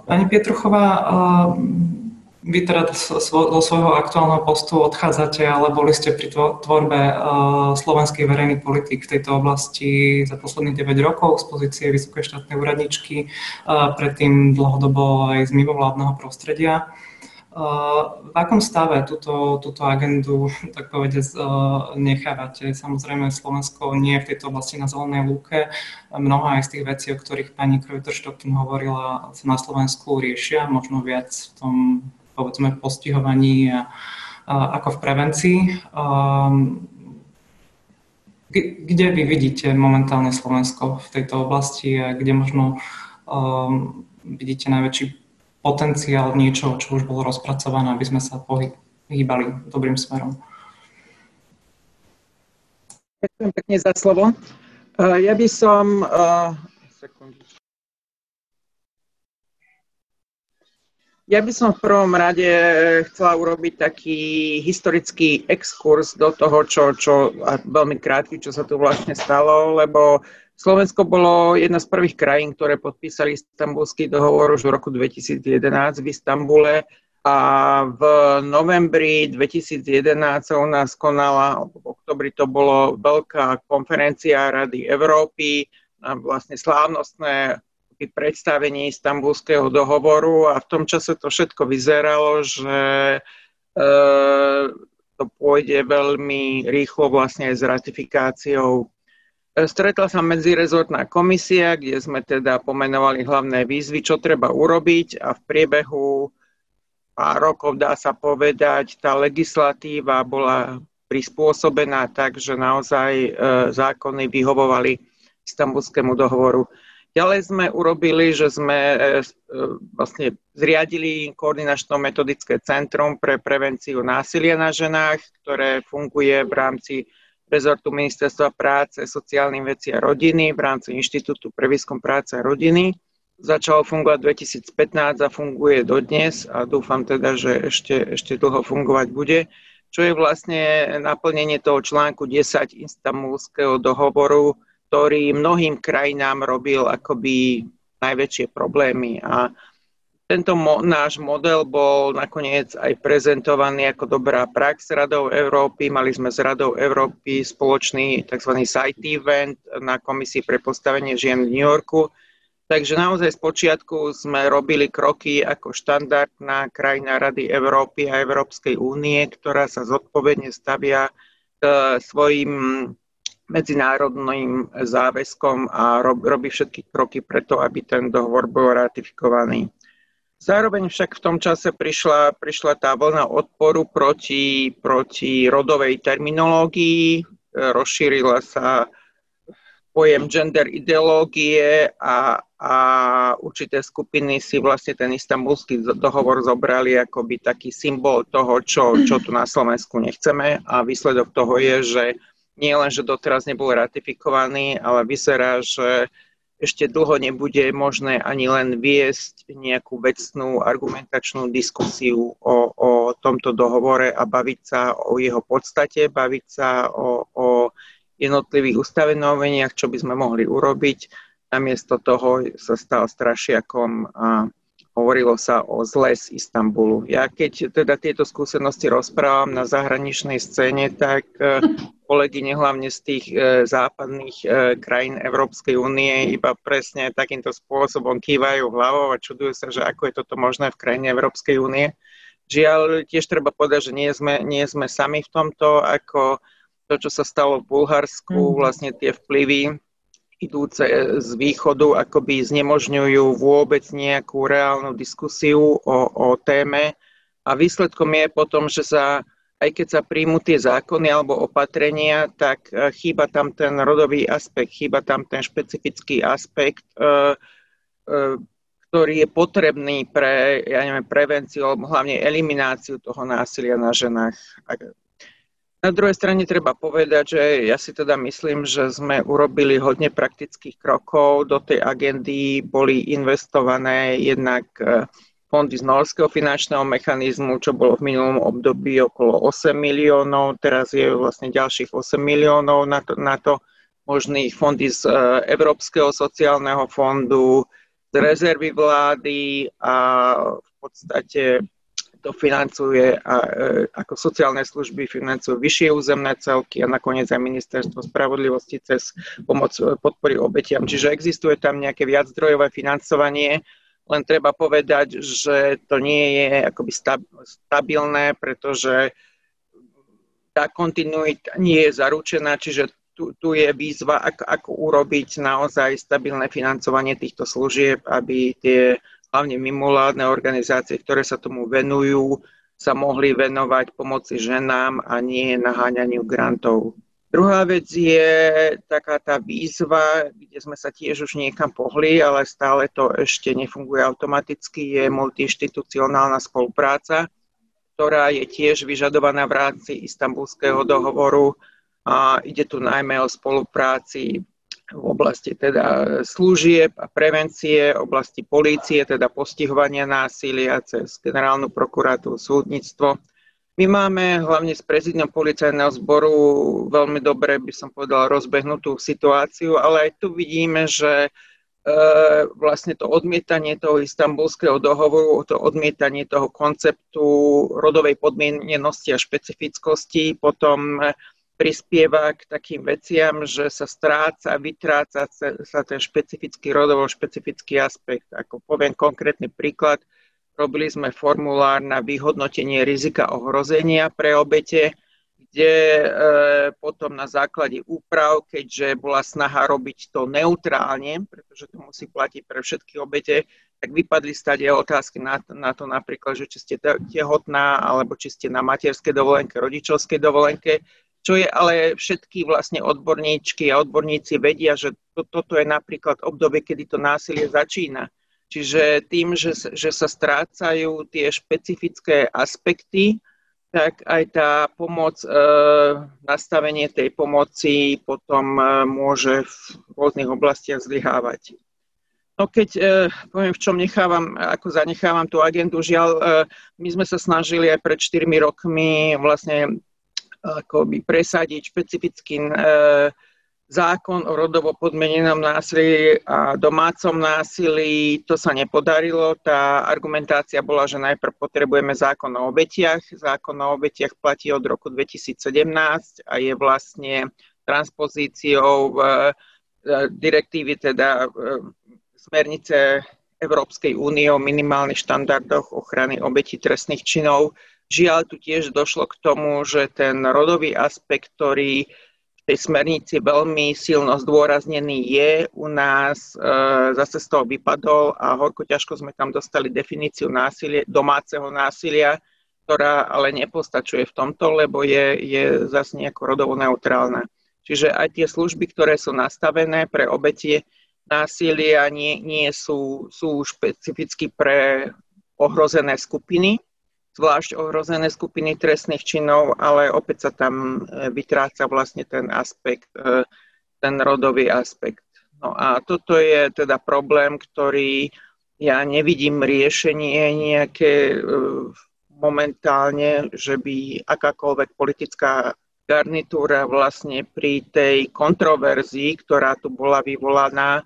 Pani Pietruchová, vy teda zo svojho aktuálneho postu odchádzate, ale boli ste pri tvorbe slovenských verejných politik v tejto oblasti za posledných 9 rokov z pozície vysokej štátnej úradničky, predtým dlhodobo aj z mimovládneho prostredia. V akom stave túto, túto agendu, tak povedať, nechávate? Samozrejme, Slovensko nie je v tejto oblasti na zelenej lúke. Mnoho aj z tých vecí, o ktorých pani Krojter Štokton hovorila, sa na Slovensku riešia, možno viac v tom, povedzme, postihovaní a, a ako v prevencii. Kde vy vidíte momentálne Slovensko v tejto oblasti a kde možno um, vidíte najväčší potenciál niečoho, čo už bolo rozpracované, aby sme sa pohýbali dobrým smerom. Ďakujem pekne za slovo. Eh, ja by som... Uh, ja by som v prvom rade chcela urobiť taký historický exkurs do toho, čo, čo veľmi krátky, čo sa tu vlastne stalo, lebo Slovensko bolo jedna z prvých krajín, ktoré podpísali istambulský dohovor už v roku 2011 v Istambule a v novembri 2011 sa u nás konala, v oktobri to bolo veľká konferencia Rady Európy, a vlastne slávnostné predstavenie istambulského dohovoru a v tom čase to všetko vyzeralo, že e, to pôjde veľmi rýchlo vlastne aj s ratifikáciou Stretla sa medzirezortná komisia, kde sme teda pomenovali hlavné výzvy, čo treba urobiť a v priebehu pár rokov, dá sa povedať, tá legislatíva bola prispôsobená tak, že naozaj e, zákony vyhovovali istambulskému dohovoru. Ďalej sme urobili, že sme e, e, vlastne zriadili koordinačno-metodické centrum pre prevenciu násilia na ženách, ktoré funguje v rámci rezortu Ministerstva práce, sociálnych vecí a rodiny v rámci Inštitútu pre výskum práce a rodiny. začalo fungovať 2015 a funguje dodnes a dúfam teda, že ešte, ešte dlho fungovať bude, čo je vlastne naplnenie toho článku 10 Istanbulského dohovoru, ktorý mnohým krajinám robil akoby najväčšie problémy a tento mo- náš model bol nakoniec aj prezentovaný ako dobrá prax Radou Európy. Mali sme s Radou Európy spoločný tzv. site event na Komisii pre postavenie žien v New Yorku. Takže naozaj z počiatku sme robili kroky ako štandardná krajina Rady Európy a Európskej únie, ktorá sa zodpovedne stavia k svojim medzinárodným záväzkom a robí všetky kroky preto, aby ten dohovor bol ratifikovaný. Zároveň však v tom čase prišla, prišla tá vlna odporu proti, proti rodovej terminológii, rozšírila sa pojem gender ideológie a, a určité skupiny si vlastne ten istambulský dohovor zobrali ako by taký symbol toho, čo, čo tu na Slovensku nechceme a výsledok toho je, že nie len, že doteraz nebol ratifikovaný, ale vyzerá, že ešte dlho nebude možné ani len viesť nejakú vecnú argumentačnú diskusiu o, o tomto dohovore a baviť sa o jeho podstate, baviť sa o, o jednotlivých ustavenoveniach, čo by sme mohli urobiť. Namiesto toho sa stal strašiakom a hovorilo sa o zle z Istanbulu. Ja keď teda tieto skúsenosti rozprávam na zahraničnej scéne, tak e, kolegyne hlavne z tých e, západných e, krajín Európskej únie iba presne takýmto spôsobom kývajú hlavou a čudujú sa, že ako je toto možné v krajine Európskej únie. Žiaľ, tiež treba povedať, že nie sme, nie sme sami v tomto, ako to, čo sa stalo v Bulharsku, mm. vlastne tie vplyvy idúce z východu akoby znemožňujú vôbec nejakú reálnu diskusiu o, o téme a výsledkom je potom, že sa aj keď sa príjmú tie zákony alebo opatrenia, tak e, chýba tam ten rodový aspekt, chýba tam ten špecifický aspekt, e, e, ktorý je potrebný pre ja neviem, prevenciu alebo hlavne elimináciu toho násilia na ženách. Na druhej strane treba povedať, že ja si teda myslím, že sme urobili hodne praktických krokov. Do tej agendy boli investované jednak fondy z norského finančného mechanizmu, čo bolo v minulom období okolo 8 miliónov, teraz je vlastne ďalších 8 miliónov na to, na to možných fondy z e, Európskeho sociálneho fondu, z rezervy vlády a v podstate to financuje a e, ako sociálne služby financujú vyššie územné celky a nakoniec aj ministerstvo spravodlivosti cez pomoc e, podpory obetiam. Čiže existuje tam nejaké viaczdrojové financovanie, len treba povedať, že to nie je akoby stabilné, pretože tá kontinuita nie je zaručená, čiže tu, tu je výzva, ako, ako urobiť naozaj stabilné financovanie týchto služieb, aby tie hlavne mimovládne organizácie, ktoré sa tomu venujú, sa mohli venovať pomoci ženám a nie naháňaniu grantov. Druhá vec je taká tá výzva, kde sme sa tiež už niekam pohli, ale stále to ešte nefunguje automaticky, je multiinstitucionálna spolupráca, ktorá je tiež vyžadovaná v rámci istambulského dohovoru. A ide tu najmä o spolupráci v oblasti teda služieb a prevencie, oblasti polície, teda postihovania násilia cez generálnu prokuratúru, súdnictvo. My máme hlavne s prezidiom policajného zboru veľmi dobre, by som povedal, rozbehnutú situáciu, ale aj tu vidíme, že e, vlastne to odmietanie toho istambulského dohovoru, to odmietanie toho konceptu rodovej podmienenosti a špecifickosti potom prispieva k takým veciam, že sa stráca, vytráca sa ten špecifický rodovo špecifický aspekt. Ako poviem konkrétny príklad, robili sme formulár na vyhodnotenie rizika ohrozenia pre obete, kde e, potom na základe úprav, keďže bola snaha robiť to neutrálne, pretože to musí platiť pre všetky obete, tak vypadli stade otázky na, na to napríklad, že či ste tehotná, alebo či ste na materskej dovolenke, rodičovskej dovolenke, čo je ale všetky vlastne odborníčky a odborníci vedia, že to, toto je napríklad obdobie, kedy to násilie začína. Čiže tým, že, že sa strácajú tie špecifické aspekty, tak aj tá pomoc, e, nastavenie tej pomoci potom e, môže v rôznych oblastiach zlyhávať. No keď e, poviem, v čom nechávam, ako zanechávam tú agendu, žiaľ, e, my sme sa snažili aj pred 4 rokmi vlastne akoby presadiť špecifický e, zákon o rodovo podmenenom násilí a domácom násilí. To sa nepodarilo. Tá argumentácia bola, že najprv potrebujeme zákon o obetiach. Zákon o obetiach platí od roku 2017 a je vlastne transpozíciou e, direktívy, teda e, smernice Európskej únie o minimálnych štandardoch ochrany obetí trestných činov. Žiaľ, tu tiež došlo k tomu, že ten rodový aspekt, ktorý tej smernici veľmi silno zdôraznený je u nás, e, zase z toho vypadol a horko ťažko sme tam dostali definíciu násilie, domáceho násilia, ktorá ale nepostačuje v tomto, lebo je, je zase nejako rodovo neutrálna. Čiže aj tie služby, ktoré sú nastavené pre obete násilia, nie, nie sú, sú špecificky pre ohrozené skupiny, zvlášť ohrozené skupiny trestných činov, ale opäť sa tam e, vytráca vlastne ten aspekt, e, ten rodový aspekt. No a toto je teda problém, ktorý ja nevidím riešenie nejaké e, momentálne, že by akákoľvek politická garnitúra vlastne pri tej kontroverzii, ktorá tu bola vyvolaná,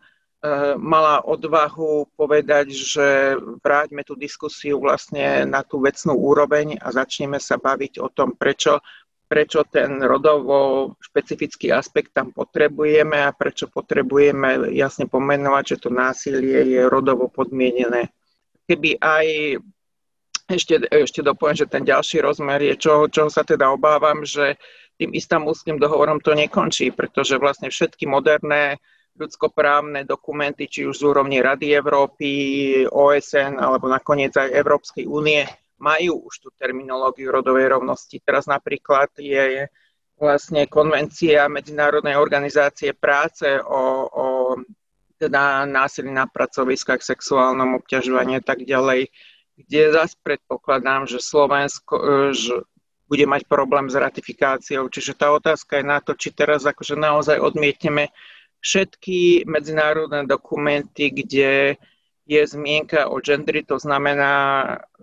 mala odvahu povedať, že vráťme tú diskusiu vlastne na tú vecnú úroveň a začneme sa baviť o tom, prečo, prečo ten rodovo špecifický aspekt tam potrebujeme a prečo potrebujeme jasne pomenovať, že to násilie je rodovo podmienené. Keby aj ešte, ešte dopoviem, že ten ďalší rozmer je, čo, čoho sa teda obávam, že tým istambulským dohovorom to nekončí, pretože vlastne všetky moderné ľudskoprávne dokumenty, či už z úrovni Rady Európy, OSN alebo nakoniec aj Európskej únie, majú už tú terminológiu rodovej rovnosti. Teraz napríklad je vlastne konvencia Medzinárodnej organizácie práce o, o teda násilí na pracoviskách, sexuálnom obťažovaní a tak ďalej, kde zase predpokladám, že Slovensko že bude mať problém s ratifikáciou. Čiže tá otázka je na to, či teraz akože naozaj odmietneme všetky medzinárodné dokumenty, kde je zmienka o gendri, to znamená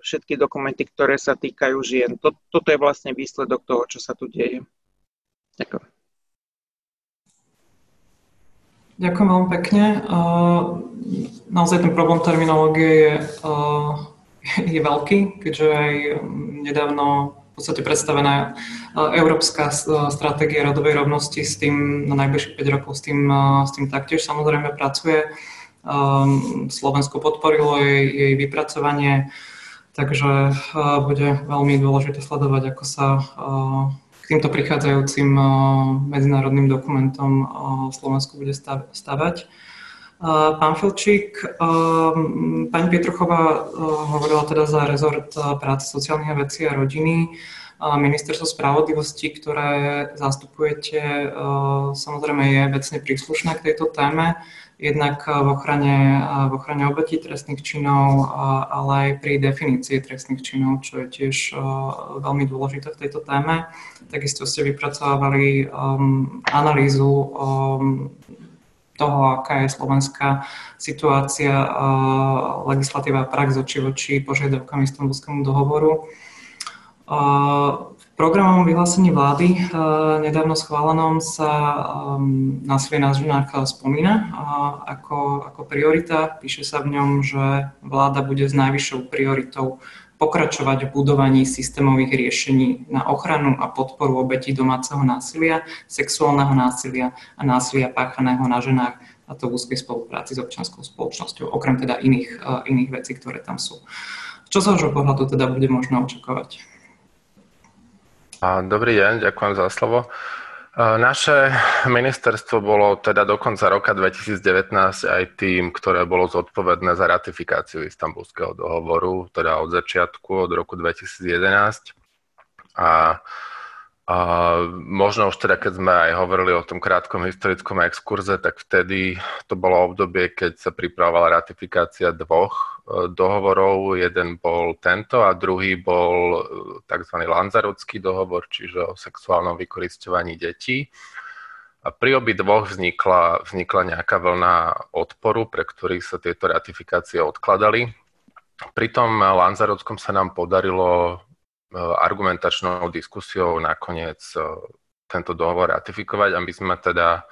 všetky dokumenty, ktoré sa týkajú žien. Toto je vlastne výsledok toho, čo sa tu deje. Ďakujem. Ďakujem veľmi pekne. Naozaj ten problém terminológie je, je veľký, keďže aj nedávno podstate predstavená e, európska e, stratégia rodovej rovnosti s tým na najbližších 5 rokov s tým, e, s tým taktiež samozrejme pracuje. Slovensko podporilo jej, jej vypracovanie, takže bude veľmi dôležité sledovať, ako sa k týmto prichádzajúcim medzinárodným dokumentom Slovensko bude stavať. Pán Filčík, pani Pietruchová hovorila teda za rezort práce sociálnych vecí a rodiny. Ministerstvo spravodlivosti, ktoré zastupujete, samozrejme je vecne príslušné k tejto téme, jednak v ochrane, v ochrane obetí trestných činov, ale aj pri definícii trestných činov, čo je tiež veľmi dôležité v tejto téme. Takisto ste vypracovali analýzu toho, aká je slovenská situácia, legislatíva a prax oči voči požiadavkám istambulskému dohovoru. V programovom vyhlásení vlády nedávno schválenom sa násilie na ženách spomína ako, ako priorita. Píše sa v ňom, že vláda bude s najvyššou prioritou pokračovať v budovaní systémových riešení na ochranu a podporu obetí domáceho násilia, sexuálneho násilia a násilia páchaného na ženách a to v úzkej spolupráci s občianskou spoločnosťou, okrem teda iných, uh, iných vecí, ktoré tam sú. Čo sa už pohľadu teda bude možno očakávať? Dobrý deň, ďakujem za slovo. Naše ministerstvo bolo teda do konca roka 2019 aj tým, ktoré bolo zodpovedné za ratifikáciu istambulského dohovoru, teda od začiatku, od roku 2011. A, a možno už teda, keď sme aj hovorili o tom krátkom historickom exkurze, tak vtedy to bolo obdobie, keď sa pripravovala ratifikácia dvoch dohovorov. Jeden bol tento a druhý bol e, tzv. Lanzarotský dohovor, čiže o sexuálnom vykoristovaní detí. A pri obi dvoch vznikla, vznikla nejaká vlna odporu, pre ktorých sa tieto ratifikácie odkladali. Pri tom Lanzarotskom sa nám podarilo e, argumentačnou diskusiou nakoniec e, tento dohovor ratifikovať a my sme teda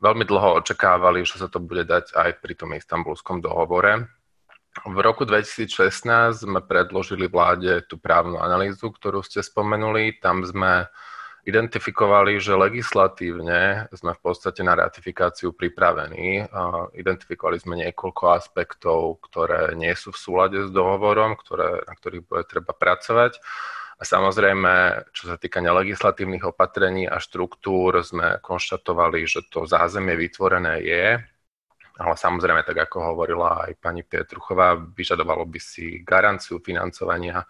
veľmi dlho očakávali, že sa to bude dať aj pri tom istambulskom dohovore. V roku 2016 sme predložili vláde tú právnu analýzu, ktorú ste spomenuli. Tam sme identifikovali, že legislatívne sme v podstate na ratifikáciu pripravení. Identifikovali sme niekoľko aspektov, ktoré nie sú v súlade s dohovorom, ktoré, na ktorých bude treba pracovať. A samozrejme, čo sa týka nelegislatívnych opatrení a štruktúr, sme konštatovali, že to zázemie vytvorené je, ale samozrejme, tak ako hovorila aj pani Pietruchová, vyžadovalo by si garanciu financovania,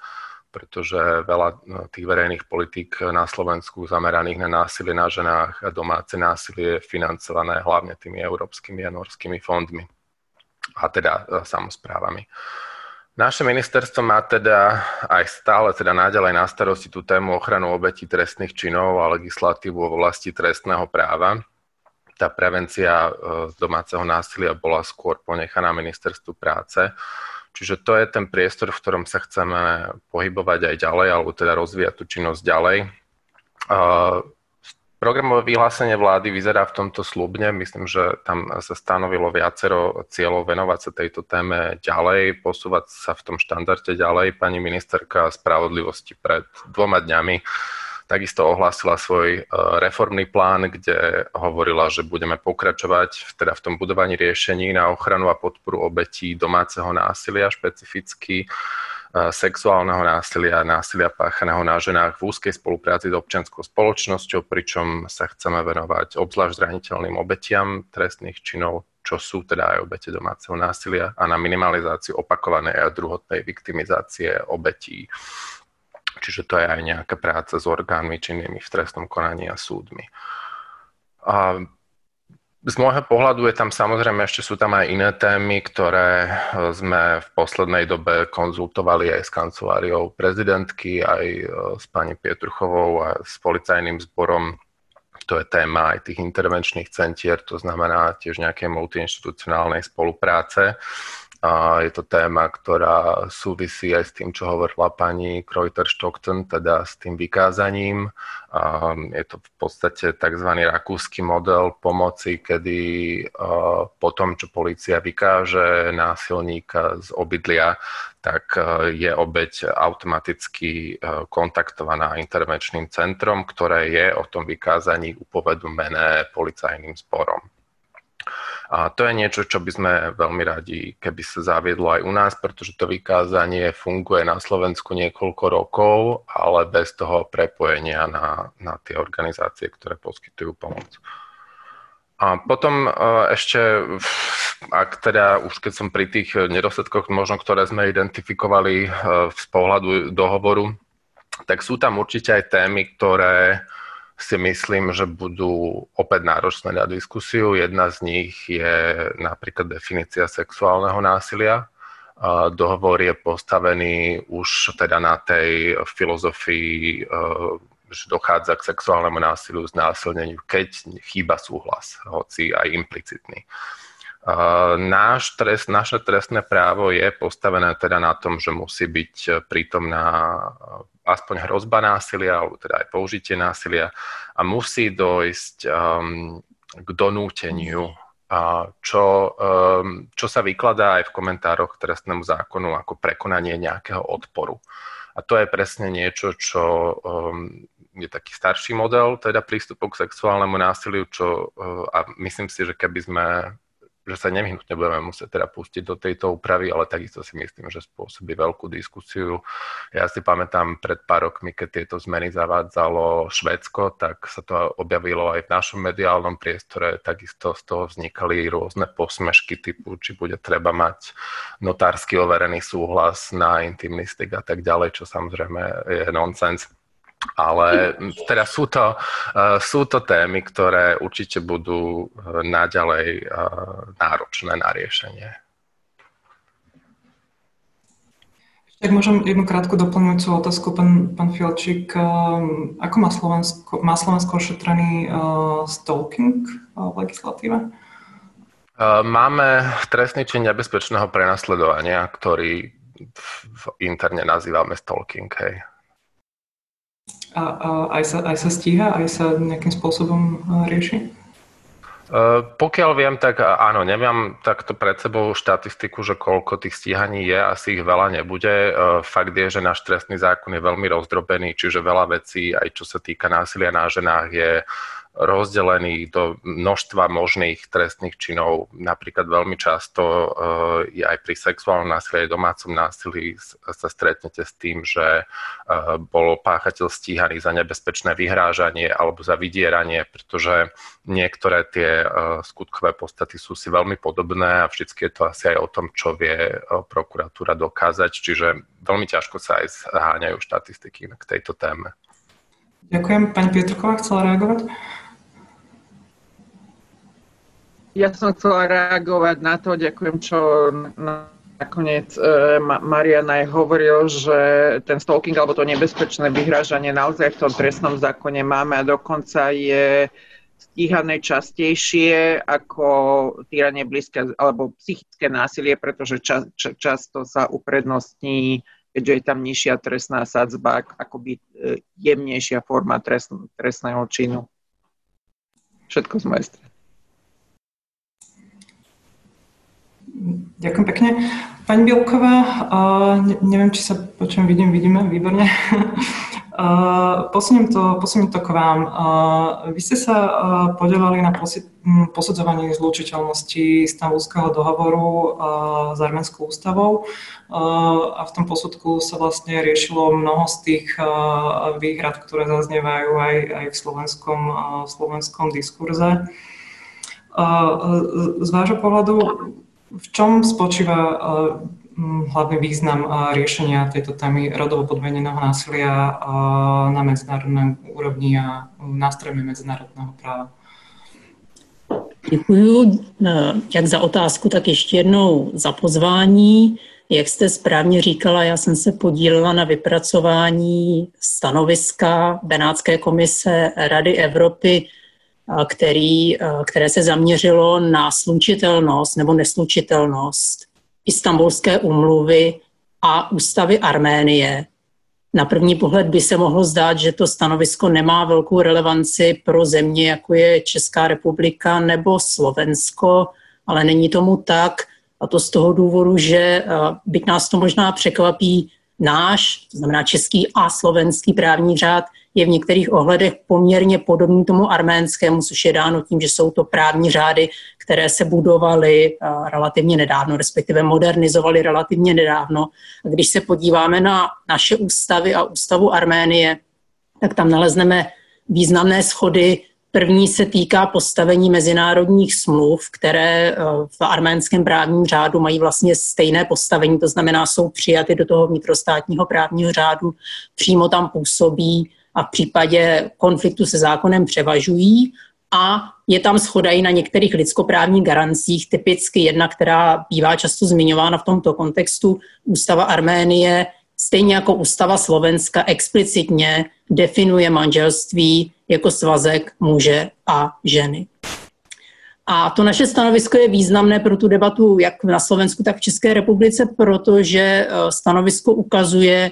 pretože veľa no, tých verejných politík na Slovensku zameraných na násilie na ženách a domáce násilie je financované hlavne tými európskymi a norskými fondmi a teda e, samozprávami. Naše ministerstvo má teda aj stále teda naďalej na starosti tú tému ochranu obetí trestných činov a legislatívu v oblasti trestného práva. Tá prevencia e, domáceho násilia bola skôr ponechaná ministerstvu práce. Čiže to je ten priestor, v ktorom sa chceme pohybovať aj ďalej, alebo teda rozvíjať tú činnosť ďalej. Programové vyhlásenie vlády vyzerá v tomto slubne. Myslím, že tam sa stanovilo viacero cieľov venovať sa tejto téme ďalej, posúvať sa v tom štandarde ďalej. Pani ministerka spravodlivosti pred dvoma dňami takisto ohlásila svoj e, reformný plán, kde hovorila, že budeme pokračovať teda v tom budovaní riešení na ochranu a podporu obetí domáceho násilia špecificky sexuálneho násilia, násilia páchaného na ženách v úzkej spolupráci s občianskou spoločnosťou, pričom sa chceme venovať obzvlášť zraniteľným obetiam trestných činov, čo sú teda aj obete domáceho násilia a na minimalizáciu opakovanej a druhotnej viktimizácie obetí. Čiže to je aj nejaká práca s orgánmi činnými v trestnom konaní a súdmi. A z môjho pohľadu je tam samozrejme ešte sú tam aj iné témy, ktoré e, sme v poslednej dobe konzultovali aj s kanceláriou prezidentky, aj e, s pani Pietruchovou a s policajným zborom. To je téma aj tých intervenčných centier, to znamená tiež nejaké multiinstitucionálnej spolupráce. A je to téma, ktorá súvisí aj s tým, čo hovorila pani Kreuter-Stockton, teda s tým vykázaním. A je to v podstate tzv. rakúsky model pomoci, kedy po tom, čo policia vykáže násilníka z obydlia, tak je obeď automaticky kontaktovaná intervenčným centrom, ktoré je o tom vykázaní upovedomené policajným zborom. A to je niečo, čo by sme veľmi radi, keby sa zaviedlo aj u nás, pretože to vykázanie funguje na Slovensku niekoľko rokov, ale bez toho prepojenia na, na tie organizácie, ktoré poskytujú pomoc. A potom e, ešte, ak teda už keď som pri tých nedostatkoch, možno ktoré sme identifikovali e, z pohľadu dohovoru, tak sú tam určite aj témy, ktoré si myslím, že budú opäť náročné na diskusiu. Jedna z nich je napríklad definícia sexuálneho násilia. Dohovor je postavený už teda na tej filozofii, e, že dochádza k sexuálnemu násiliu, znásilneniu, keď chýba súhlas, hoci aj implicitný. Náš trest, naše trestné právo je postavené teda na tom, že musí byť prítomná aspoň hrozba násilia, alebo teda aj použitie násilia a musí dojsť um, k donúteniu, a čo, um, čo sa vykladá aj v komentároch k trestnému zákonu ako prekonanie nejakého odporu. A to je presne niečo, čo um, je taký starší model teda prístupu k sexuálnemu násiliu, čo, uh, a myslím si, že keby sme že sa nevyhnutne budeme musieť teda pustiť do tejto úpravy, ale takisto si myslím, že spôsobí veľkú diskusiu. Ja si pamätám pred pár rokmi, keď tieto zmeny zavádzalo Švedsko, tak sa to objavilo aj v našom mediálnom priestore, takisto z toho vznikali rôzne posmešky typu, či bude treba mať notársky overený súhlas na intimnistik a tak ďalej, čo samozrejme je nonsens. Ale teda sú to, uh, sú to témy, ktoré určite budú uh, naďalej uh, náročné na riešenie. Tak môžem jednu krátku doplňujúcu otázku, pán, pán Fielčík. Ako má Slovensko, má Slovensko ošetrený uh, stalking uh, v legislatíve? Máme trestný čin nebezpečného prenasledovania, ktorý v interne nazývame stalking. Hej. A, a aj, sa, aj sa stíha, aj sa nejakým spôsobom rieši? Uh, pokiaľ viem, tak áno, nemám takto pred sebou štatistiku, že koľko tých stíhaní je, asi ich veľa nebude. Uh, fakt je, že náš trestný zákon je veľmi rozdrobený, čiže veľa vecí, aj čo sa týka násilia na ženách, je rozdelený do množstva možných trestných činov. Napríklad veľmi často uh, je aj pri sexuálnom násilí, domácom násilí sa stretnete s tým, že uh, bol páchateľ stíhaný za nebezpečné vyhrážanie alebo za vydieranie, pretože niektoré tie uh, skutkové podstaty sú si veľmi podobné a vždycky je to asi aj o tom, čo vie prokuratúra dokázať, čiže veľmi ťažko sa aj zháňajú štatistiky k tejto téme. Ďakujem. Pani Pietrková chcela reagovať? Ja som chcela reagovať na to, ďakujem, čo nakoniec e, Marian aj hovoril, že ten stalking alebo to nebezpečné vyhrážanie naozaj v tom trestnom zákone máme a dokonca je stíhané častejšie ako týranie blízke alebo psychické násilie, pretože ča, ča, často sa uprednostní, keďže je tam nižšia trestná sadzba, akoby e, jemnejšia forma trest, trestného činu. Všetko z mojej strany. Ďakujem pekne. Pani Bielková, ne, neviem, či sa počujem, vidím, vidíme, výborne. Posuniem to, posuniem to k vám. Vy ste sa podelali na posudzovanie zlučiteľnosti Istanbulského dohovoru s Arménskou ústavou a v tom posudku sa vlastne riešilo mnoho z tých výhrad, ktoré zaznievajú aj, aj v slovenskom, v slovenskom diskurze. Z vášho pohľadu, v čom spočíva eh, hlavný význam eh, riešenia tejto témy rodovo podmieneného násilia eh, na medzinárodnej úrovni a nástrojmi medzinárodného práva? Děkuji jak za otázku, tak ještě jednou za pozvání. Jak jste správně říkala, já jsem se podílela na vypracování stanoviska Benátské komise Rady Evropy který, které se zaměřilo na slučitelnost nebo neslučitelnost Istanbulské umluvy a ústavy Arménie. Na první pohled by se mohlo zdát, že to stanovisko nemá velkou relevanci pro země, jako je Česká republika nebo Slovensko, ale není tomu tak. A to z toho důvodu, že byť nás to možná překvapí, náš, to znamená český a slovenský právní řád, je v některých ohledech poměrně podobný tomu arménskému, což je dáno tím, že jsou to právní řády, které se budovaly eh, relativně nedávno, respektive modernizovaly relativně nedávno. A když se podíváme na naše ústavy a ústavu Arménie, tak tam nalezneme významné schody. První se týká postavení mezinárodních smluv, které eh, v arménském právním řádu mají vlastně stejné postavení, to znamená, jsou přijaty do toho vnitrostátního právního řádu, přímo tam působí a v případě konfliktu se zákonem převažují a je tam schoda i na některých lidskoprávních garancích, typicky jedna, která bývá často zmiňována v tomto kontextu, ústava Arménie, stejně jako ústava Slovenska explicitně definuje manželství jako svazek muže a ženy. A to naše stanovisko je významné pro tu debatu jak na Slovensku, tak v České republice, protože eh, stanovisko ukazuje,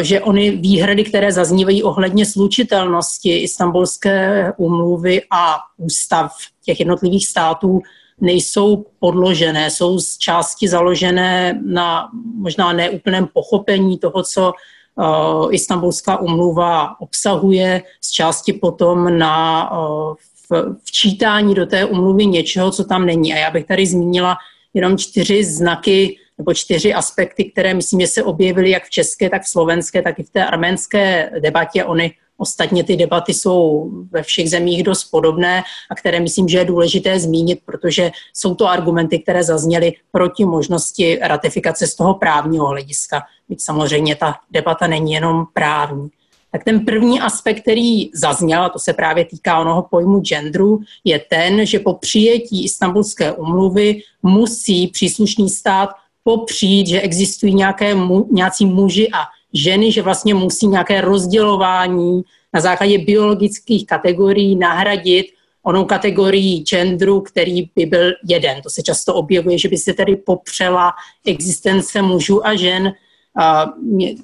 že ony výhrady, které zaznívají ohledně slučitelnosti Istanbulské úmluvy a ústav těch jednotlivých států, nejsou podložené, jsou z části založené na možná neúplném pochopení toho, co uh, Istanbulská umluva obsahuje, z části potom na uh, v, včítání do té umluvy něčeho, co tam není. A já bych tady zmínila jenom čtyři znaky nebo čtyři aspekty, které myslím, že se objevily jak v české, tak v slovenské, tak i v té arménské debatě. Ony Ostatně ty debaty jsou ve všech zemích dost podobné a které myslím, že je důležité zmínit, protože jsou to argumenty, které zazněly proti možnosti ratifikace z toho právního hlediska. Byť samozřejmě ta debata není jenom právní. Tak ten první aspekt, který zazněl, a to se právě týká onoho pojmu genderu, je ten, že po přijetí Istanbulské umluvy musí příslušný stát popřít, že existují nějaké, nějací muži a ženy, že vlastně musí nějaké rozdělování na základě biologických kategorií nahradit onou kategorii genderu, který by byl jeden. To se často objevuje, že by se tedy popřela existence mužů a žen.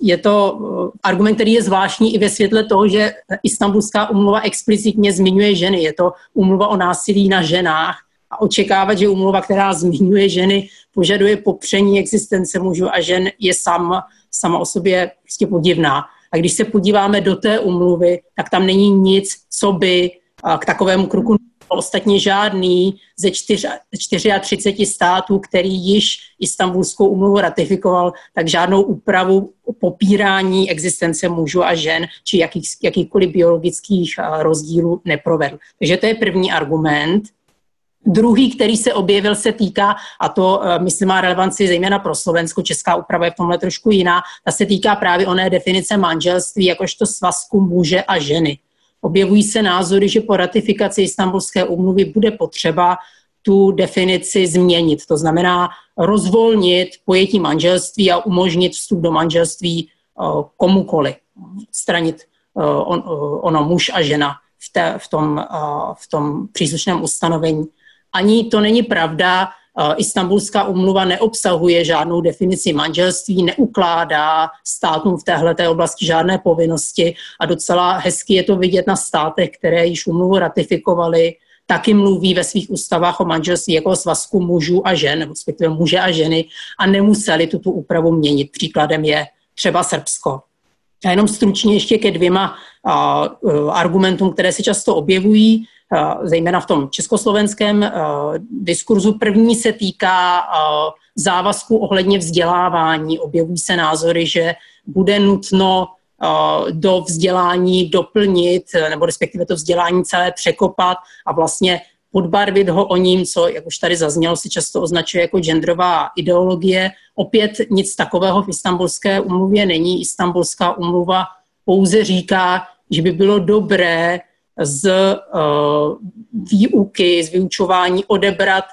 Je to uh, argument, který je zvláštní i ve světle toho, že Istanbulská umluva explicitně zmiňuje ženy. Je to umluva o násilí na ženách a očekávat, že umluva, která zmiňuje ženy, požaduje popření existence mužů a žen, je sama, sama o sobě prostě podivná. A když se podíváme do té umluvy, tak tam není nic, co by k takovému kruku ostatně žádný ze 34 států, který již Istanbulskou umluvu ratifikoval, tak žádnou úpravu popírání existence mužů a žen či jakých, jakýchkoliv biologických rozdílů neprovedl. Takže to je první argument. Druhý, který se objevil, se týká, a to e, myslím má relevanci zejména pro Slovensko, česká úprava je v tomhle trošku jiná, ta se týká právě oné definice manželství jakožto svazku muže a ženy. Objevují se názory, že po ratifikaci Istanbulské úmluvy bude potřeba tu definici změnit. To znamená rozvolnit pojetí manželství a umožnit vstup do manželství eh, komukoli. Stranit eh, eh, ono muž a žena v, té, v, tom, v tom příslušném ustanovení. Ani to není pravda, Istanbulská umluva neobsahuje žádnou definici manželství, neukládá státům v téhle oblasti žádné povinnosti a docela hezky je to vidět na státech, které již umluvu ratifikovali, taky mluví ve svých ústavách o manželství jako o svazku mužů a žen, respektive muže a ženy a nemuseli tuto úpravu měnit. Příkladem je třeba Srbsko. A jenom stručně ještě ke dvěma uh, argumentům, které se často objevují. Eh, zejména v tom československém eh, diskurzu. První se týká eh, závazku ohledně vzdělávání. Objevují se názory, že bude nutno do vzdělání doplnit, nebo respektive to vzdělání celé překopat a vlastně podbarvit ho o ním, co, jak už tady zaznělo, se často označuje jako genderová ideologie. Opět nic takového v Istanbulské umluvě není. Istanbulská umluva pouze říká, že by bylo dobré z uh, výuky, z vyučování odebrat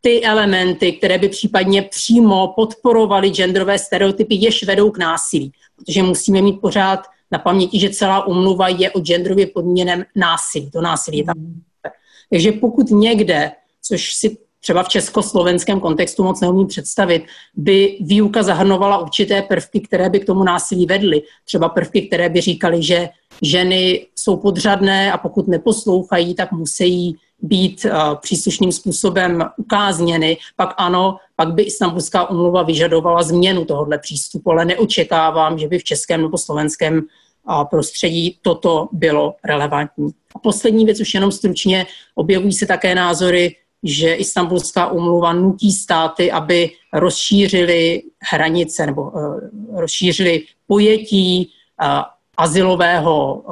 ty elementy, které by případně přímo podporovaly genderové stereotypy, jež vedou k násilí. Protože musíme mít pořád na paměti, že celá umluva je o genderově podmíněném násilí. To násilí je tam. Takže pokud někde, což si třeba v československém kontextu moc neumím představit, by výuka zahrnovala určité prvky, které by k tomu násilí vedly. Třeba prvky, které by říkali, že ženy jsou podřadné a pokud neposlouchají, tak musí být uh, příslušným způsobem ukázněny, pak ano, pak by Istanbulská umluva vyžadovala změnu tohohle přístupu, ale neočekávám, že by v českém nebo slovenském uh, prostředí toto bylo relevantní. A poslední věc, už jenom stručně, objevují se také názory, že Istanbulská umluva nutí státy, aby rozšířili hranice nebo uh, rozšířili pojetí azylového,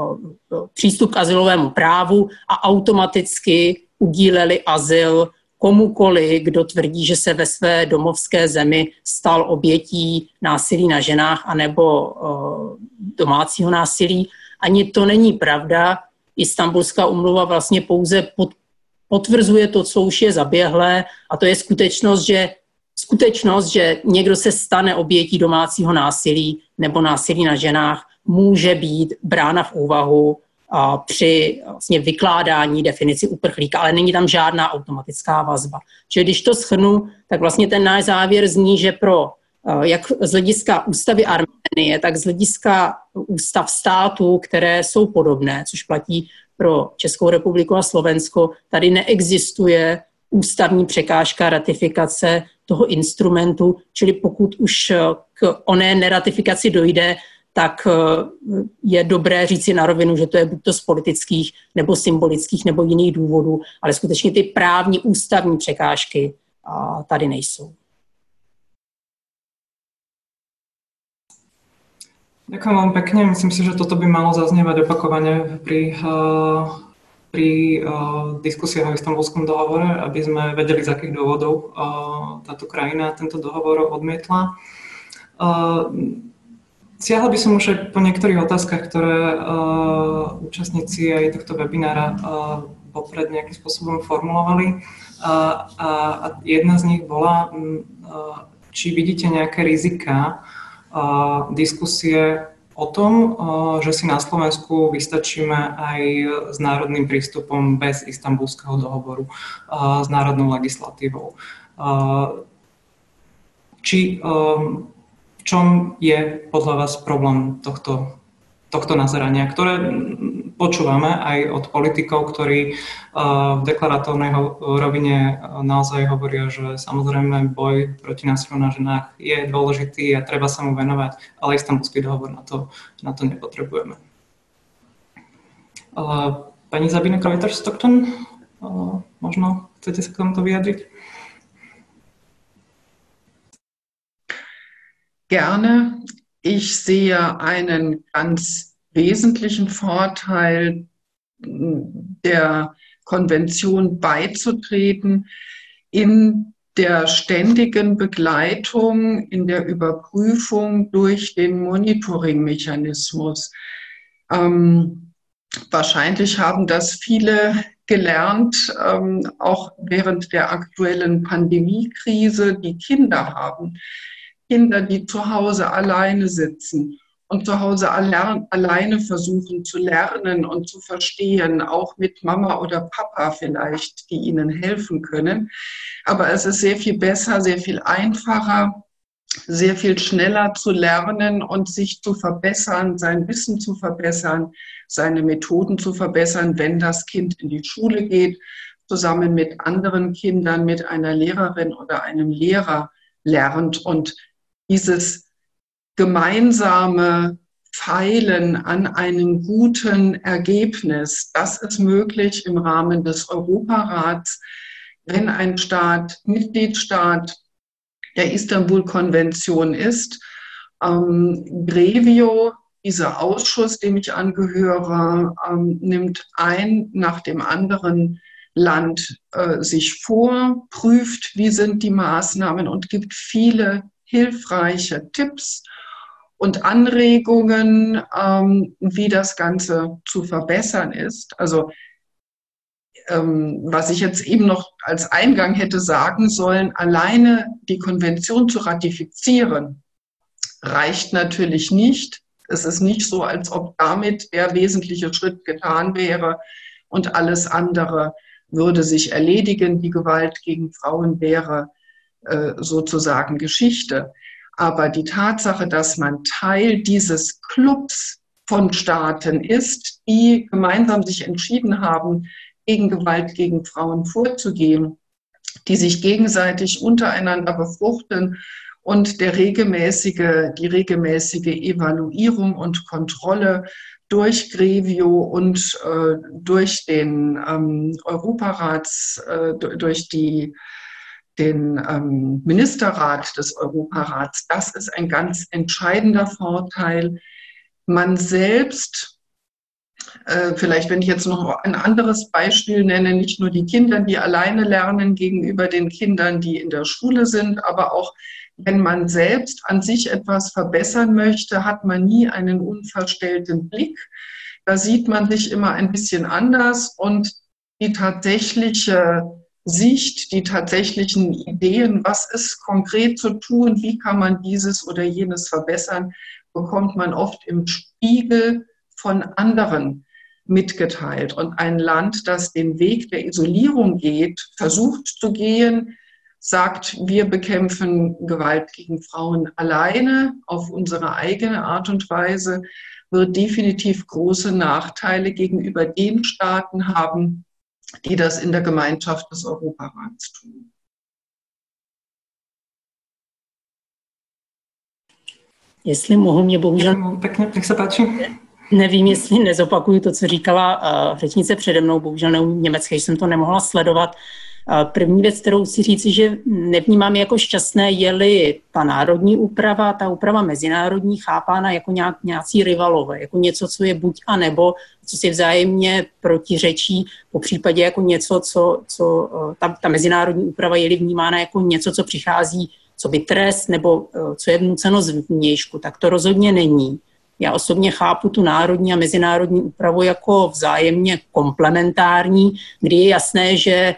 přístup k azylovému právu a automaticky udíleli azyl komukoli, kdo tvrdí, že se ve své domovské zemi stal obětí násilí na ženách anebo domácího násilí. Ani to není pravda. Istanbulská umluva vlastně pouze pod, potvrzuje to, co už je zaběhlé, a to je skutečnost, že skutečnost, že někdo se stane obětí domácího násilí nebo násilí na ženách, může být brána v úvahu a při vlastně vykládání definici uprchlíka, ale není tam žádná automatická vazba. Čili když to schrnu, tak vlastně ten náš závěr zní, že pro jak z hlediska ústavy Arménie, tak z hlediska ústav států, které jsou podobné, což platí pro Českou republiku a Slovensko, tady neexistuje ústavní překážka ratifikace toho instrumentu, čili pokud už k oné neratifikaci dojde, tak eh, je dobré říci na rovinu, že to je buď to z politických nebo symbolických nebo jiných důvodů, ale skutečně ty právní ústavní překážky tady nejsou. Ďakujem vám pekne. Myslím si, že toto by malo zaznievať opakovane pri, uh, pri uh, diskusiách o istambulskom dohovore, aby sme vedeli, z akých dôvodov uh, táto krajina tento dohovor odmietla. Siahla by som už aj po niektorých otázkach, ktoré účastníci aj tohto webinára popred nejakým spôsobom formulovali. A, jedna z nich bola, uh, či vidíte nejaké rizika diskusie o tom, že si na Slovensku vystačíme aj s národným prístupom bez istambulského dohovoru, s národnou legislatívou. Či v čom je podľa vás problém tohto tohto nazerania, ktoré počúvame aj od politikov, ktorí v deklaratórnej rovine naozaj hovoria, že samozrejme boj proti násiliu na ženách je dôležitý a treba sa mu venovať, ale istambulský dohovor na to, na to nepotrebujeme. Pani Zabina Kavitaš Stockton, možno chcete sa k tomuto vyjadriť? Gerne. Ich sehe einen ganz wesentlichen Vorteil der Konvention beizutreten in der ständigen Begleitung, in der Überprüfung durch den Monitoring-Mechanismus. Ähm, wahrscheinlich haben das viele gelernt, ähm, auch während der aktuellen Pandemiekrise, die Kinder haben. Kinder, die zu Hause alleine sitzen und zu Hause alleine versuchen zu lernen und zu verstehen, auch mit Mama oder Papa vielleicht, die ihnen helfen können. Aber es ist sehr viel besser, sehr viel einfacher, sehr viel schneller zu lernen und sich zu verbessern, sein Wissen zu verbessern, seine Methoden zu verbessern, wenn das Kind in die Schule geht, zusammen mit anderen Kindern, mit einer Lehrerin oder einem Lehrer lernt und dieses gemeinsame Feilen an einem guten Ergebnis, das ist möglich im Rahmen des Europarats, wenn ein Staat Mitgliedstaat der Istanbul-Konvention ist. Ähm, Grevio, dieser Ausschuss, dem ich angehöre, ähm, nimmt ein nach dem anderen Land äh, sich vor, prüft, wie sind die Maßnahmen und gibt viele hilfreiche Tipps und Anregungen, ähm, wie das Ganze zu verbessern ist. Also ähm, was ich jetzt eben noch als Eingang hätte sagen sollen, alleine die Konvention zu ratifizieren, reicht natürlich nicht. Es ist nicht so, als ob damit der wesentliche Schritt getan wäre und alles andere würde sich erledigen. Die Gewalt gegen Frauen wäre sozusagen Geschichte. Aber die Tatsache, dass man Teil dieses Clubs von Staaten ist, die gemeinsam sich entschieden haben, gegen Gewalt gegen Frauen vorzugehen, die sich gegenseitig untereinander befruchten und der regelmäßige, die regelmäßige Evaluierung und Kontrolle durch Grevio und äh, durch den ähm, Europarats, äh, durch die den ähm, Ministerrat des Europarats. Das ist ein ganz entscheidender Vorteil. Man selbst, äh, vielleicht wenn ich jetzt noch ein anderes Beispiel nenne, nicht nur die Kinder, die alleine lernen gegenüber den Kindern, die in der Schule sind, aber auch wenn man selbst an sich etwas verbessern möchte, hat man nie einen unverstellten Blick. Da sieht man sich immer ein bisschen anders und die tatsächliche Sicht, die tatsächlichen Ideen, was ist konkret zu tun, wie kann man dieses oder jenes verbessern, bekommt man oft im Spiegel von anderen mitgeteilt. Und ein Land, das den Weg der Isolierung geht, versucht zu gehen, sagt, wir bekämpfen Gewalt gegen Frauen alleine auf unsere eigene Art und Weise, wird definitiv große Nachteile gegenüber den Staaten haben, die das in der Gemeinschaft des Europarats tun. Jestli mohu mě bohužel... Pěkně, nech se páči. Nevím, jestli nezopakuju to, co říkala uh, řečnice přede mnou, bohužel neumím německy, že jsem to nemohla sledovat. První věc, kterou si říci, že nevnímám jako šťastné, je-li ta národní úprava, ta úprava mezinárodní chápána jako nějak, nějací rivalové, jako něco, co je buď a nebo, co si vzájemně protiřečí, po případě jako něco, co, co ta, ta mezinárodní úprava je-li vnímána jako něco, co přichází co by trest nebo co je vnuceno z vnějšku, tak to rozhodně není. Já osobně chápu tu národní a mezinárodní úpravu jako vzájemně komplementární, kdy je jasné, že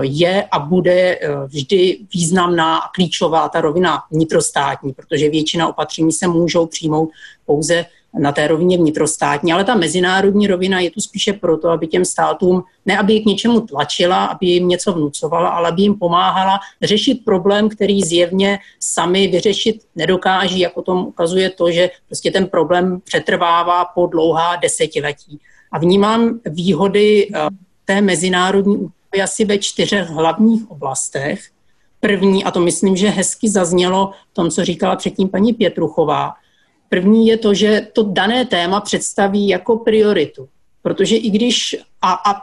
je a bude vždy významná a klíčová ta rovina vnitrostátní, protože většina opatření se můžou přijmout pouze na té rovině vnitrostátní, ale ta mezinárodní rovina je tu spíše proto, aby těm státům, ne aby je k něčemu tlačila, aby jim něco vnucovala, ale aby jim pomáhala řešit problém, který zjevně sami vyřešit nedokáží, jako tom ukazuje to, že prostě ten problém přetrvává po dlouhá desetiletí. A vnímám výhody eh, té mezinárodní asi ve čtyřech hlavních oblastech. První, a to myslím, že hezky zaznělo v tom, co říkala předtím paní Pětruchová, První je to, že to dané téma představí jako prioritu. Protože i když a, a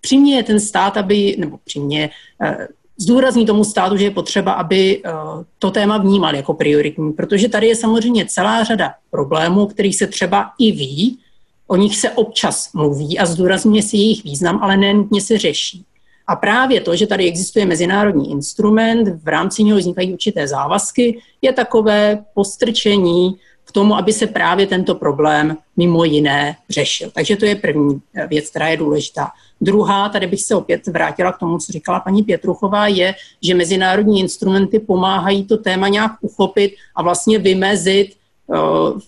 přiměje ten stát, aby, nebo přiměje, eh, zdůrazní tomu státu, že je potřeba, aby eh, to téma vnímal jako prioritní, protože tady je samozřejmě celá řada problémů, kterých se třeba i ví, o nich se občas mluví a zdůrazňuje si jejich význam, ale nenutně se řeší. A právě to, že tady existuje mezinárodní instrument, v rámci něho vznikají určité závazky, je takové postrčení k tomu, aby se právě tento problém mimo jiné řešil. Takže to je první eh, věc, která je důležitá. Druhá, tady bych se opět vrátila k tomu, co říkala paní Pětruchová, je, že mezinárodní instrumenty pomáhají to téma nějak uchopit a vlastně vymezit uh, v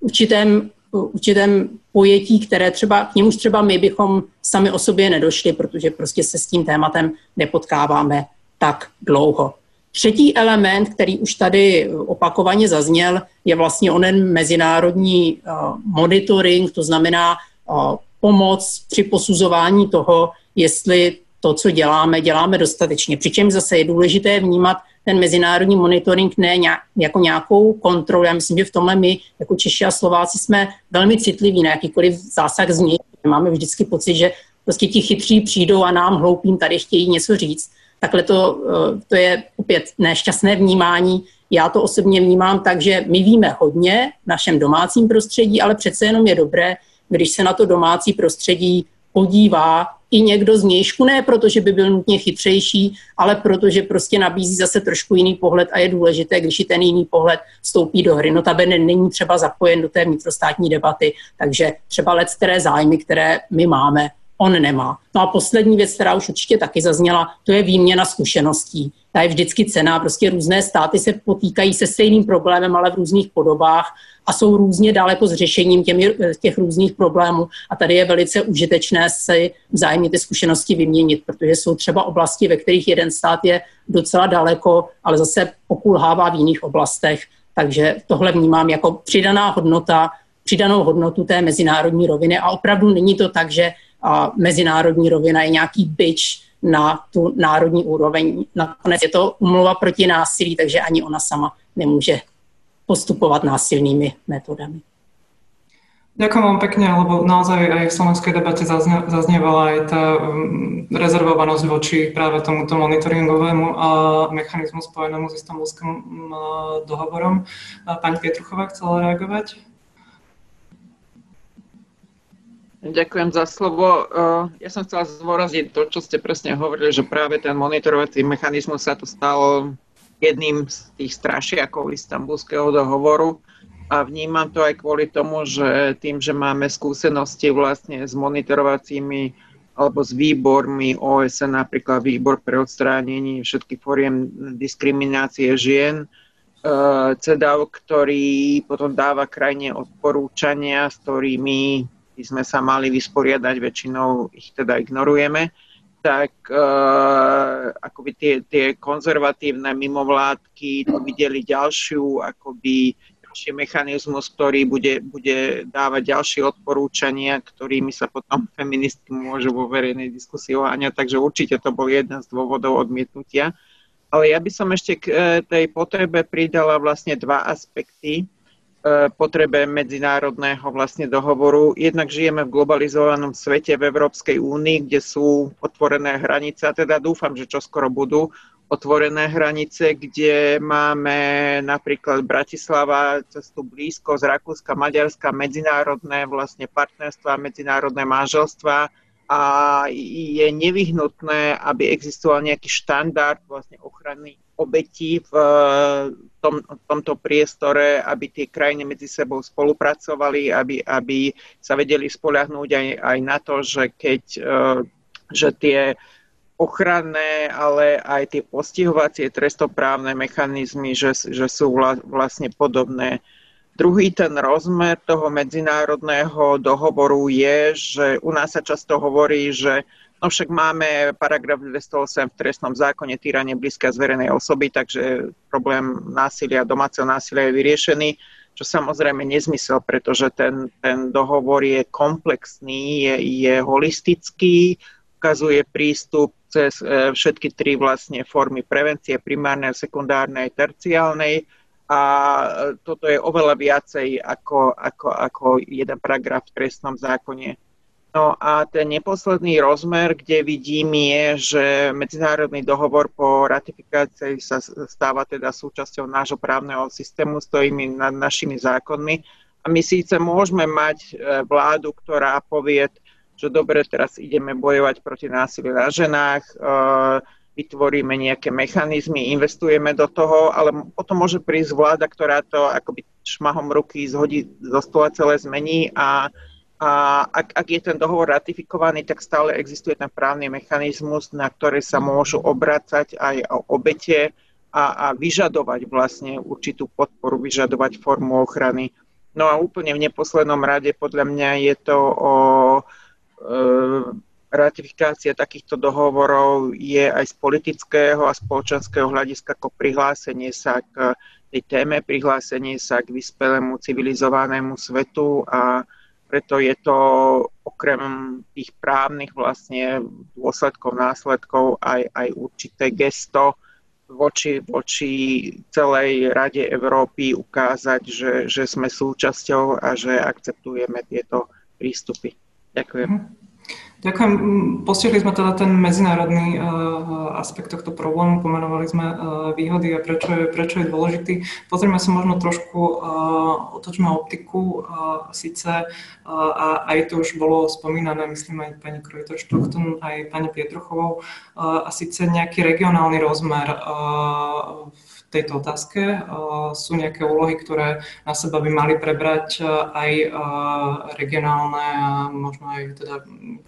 určitém, určitém pojetí, které třeba, k němuž třeba my bychom sami o sobě nedošli, protože prostě se s tím tématem nepotkáváme tak dlouho. Třetí element, který už tady opakovaně zazněl, je vlastně onen mezinárodní uh, monitoring, to znamená uh, pomoc při posuzování toho, jestli to, co děláme, děláme dostatečně. Přičemž zase je důležité vnímat ten mezinárodní monitoring ne jako nějakou kontrolu. Já myslím, že v tomhle my, jako Češi a Slováci, jsme velmi citliví na jakýkoliv zásah z něj. Máme vždycky pocit, že prostě ti chytří přijdou a nám hloupým tady chtějí něco říct. Takhle to, eh, to je opět nešťastné vnímání. Já to osobně vnímám tak, že my víme hodně v našem domácím prostředí, ale přece jenom je dobré, když se na to domácí prostředí podívá i někdo z nějšku, ne protože by byl nutně chytřejší, ale protože prostě nabízí zase trošku jiný pohled a je důležité, když i ten jiný pohled vstoupí do hry. Notabene není třeba zapojen do té vnitrostátní debaty, takže třeba let, které zájmy, které my máme, on nemá. No a poslední věc, která už určitě taky zazněla, to je výměna zkušeností. Ta je vždycky cená, prostě různé státy se potýkají se stejným problémem, ale v různých podobách a jsou různě daleko s řešením těmi, těch různých problémů. A tady je velice užitečné si vzájemně ty zkušenosti vyměnit, protože jsou třeba oblasti, ve kterých jeden stát je docela daleko, ale zase pokulhává v jiných oblastech. Takže tohle vnímám jako přidaná hodnota, přidanou hodnotu té mezinárodní roviny a opravdu není to tak, že a mezinárodní rovina je nějaký byč na tu národní úroveň. Nakonec je to umluva proti násilí, takže ani ona sama nemůže postupovat násilnými metodami. Ďakujem vám pekne, lebo naozaj aj v slovenskej debate zazne, zaznievala aj tá um, rezervovanosť voči práve tomuto monitoringovému mechanizmu spojenému s istambulským uh, dohovorom. Pani Pietruchová chcela reagovať? Ďakujem za slovo. Ja som chcela zvoraziť to, čo ste presne hovorili, že práve ten monitorovací mechanizmus sa to stalo jedným z tých strašiakov istambulského dohovoru a vnímam to aj kvôli tomu, že tým, že máme skúsenosti vlastne s monitorovacími alebo s výbormi OSN, napríklad výbor pre odstránenie všetkých foriem diskriminácie žien, CEDAW, ktorý potom dáva krajine odporúčania, s ktorými by sme sa mali vysporiadať, väčšinou ich teda ignorujeme, tak uh, akoby tie, tie konzervatívne mimovládky to videli ďalšiu akoby ďalší mechanizmus, ktorý bude, bude dávať ďalšie odporúčania, ktorými sa potom feministky môžu vo verejnej diskusii oháňať, takže určite to bol jeden z dôvodov odmietnutia. Ale ja by som ešte k e, tej potrebe pridala vlastne dva aspekty. E, potrebe medzinárodného vlastne dohovoru. Jednak žijeme v globalizovanom svete v Európskej únii, kde sú otvorené hranice, a teda dúfam, že čoskoro budú otvorené hranice, kde máme napríklad Bratislava cestu blízko z Rakúska, Maďarska, medzinárodné vlastne partnerstva, medzinárodné manželstva a je nevyhnutné, aby existoval nejaký štandard vlastne ochrany obetí v tom, tomto priestore, aby tie krajiny medzi sebou spolupracovali, aby, aby sa vedeli spolahnúť aj, aj na to, že keď e, že tie ochranné, ale aj tie postihovacie trestoprávne mechanizmy, že, že sú vlastne podobné. Druhý ten rozmer toho medzinárodného dohovoru je, že u nás sa často hovorí, že no však máme paragraf 208 v trestnom zákone týranie blízka z verejnej osoby, takže problém násilia, domáceho násilia je vyriešený, čo samozrejme nezmysel, pretože ten, ten dohovor je komplexný, je, je holistický, ukazuje prístup cez e, všetky tri vlastne formy prevencie, primárnej, sekundárnej, terciálnej a e, toto je oveľa viacej ako, ako, ako jeden paragraf v trestnom zákone. No a ten neposledný rozmer, kde vidím je, že medzinárodný dohovor po ratifikácii sa stáva teda súčasťou nášho právneho systému, stojíme nad našimi zákonmi. A my síce môžeme mať e, vládu, ktorá povie, že dobre, teraz ideme bojovať proti násiliu na ženách, eh, vytvoríme nejaké mechanizmy, investujeme do toho, ale potom môže prísť vláda, ktorá to akoby šmahom ruky zhodí zo stola celé zmení a, a ak, ak je ten dohovor ratifikovaný, tak stále existuje ten právny mechanizmus, na ktorý sa môžu obracať aj o obete a, a vyžadovať vlastne určitú podporu, vyžadovať formu ochrany. No a úplne v neposlednom rade podľa mňa je to o E, ratifikácia takýchto dohovorov je aj z politického a spoločenského hľadiska ako prihlásenie sa k tej téme, prihlásenie sa k vyspelému civilizovanému svetu a preto je to okrem tých právnych vlastne dôsledkov, následkov aj, aj určité gesto voči, voči celej Rade Európy ukázať, že, že sme súčasťou a že akceptujeme tieto prístupy. Ďakujem. Ďakujem. Postihli sme teda ten medzinárodný uh, aspekt tohto problému, pomenovali sme uh, výhody a prečo je, prečo je dôležitý. Pozrieme sa možno trošku, uh, otočme optiku, síce a aj to už bolo spomínané, myslím aj pani Krojter Štokton, aj pani Pietruchovou, uh, a síce nejaký regionálny rozmer v tejto otázke. Sú nejaké úlohy, ktoré na seba by mali prebrať aj regionálne a možno aj teda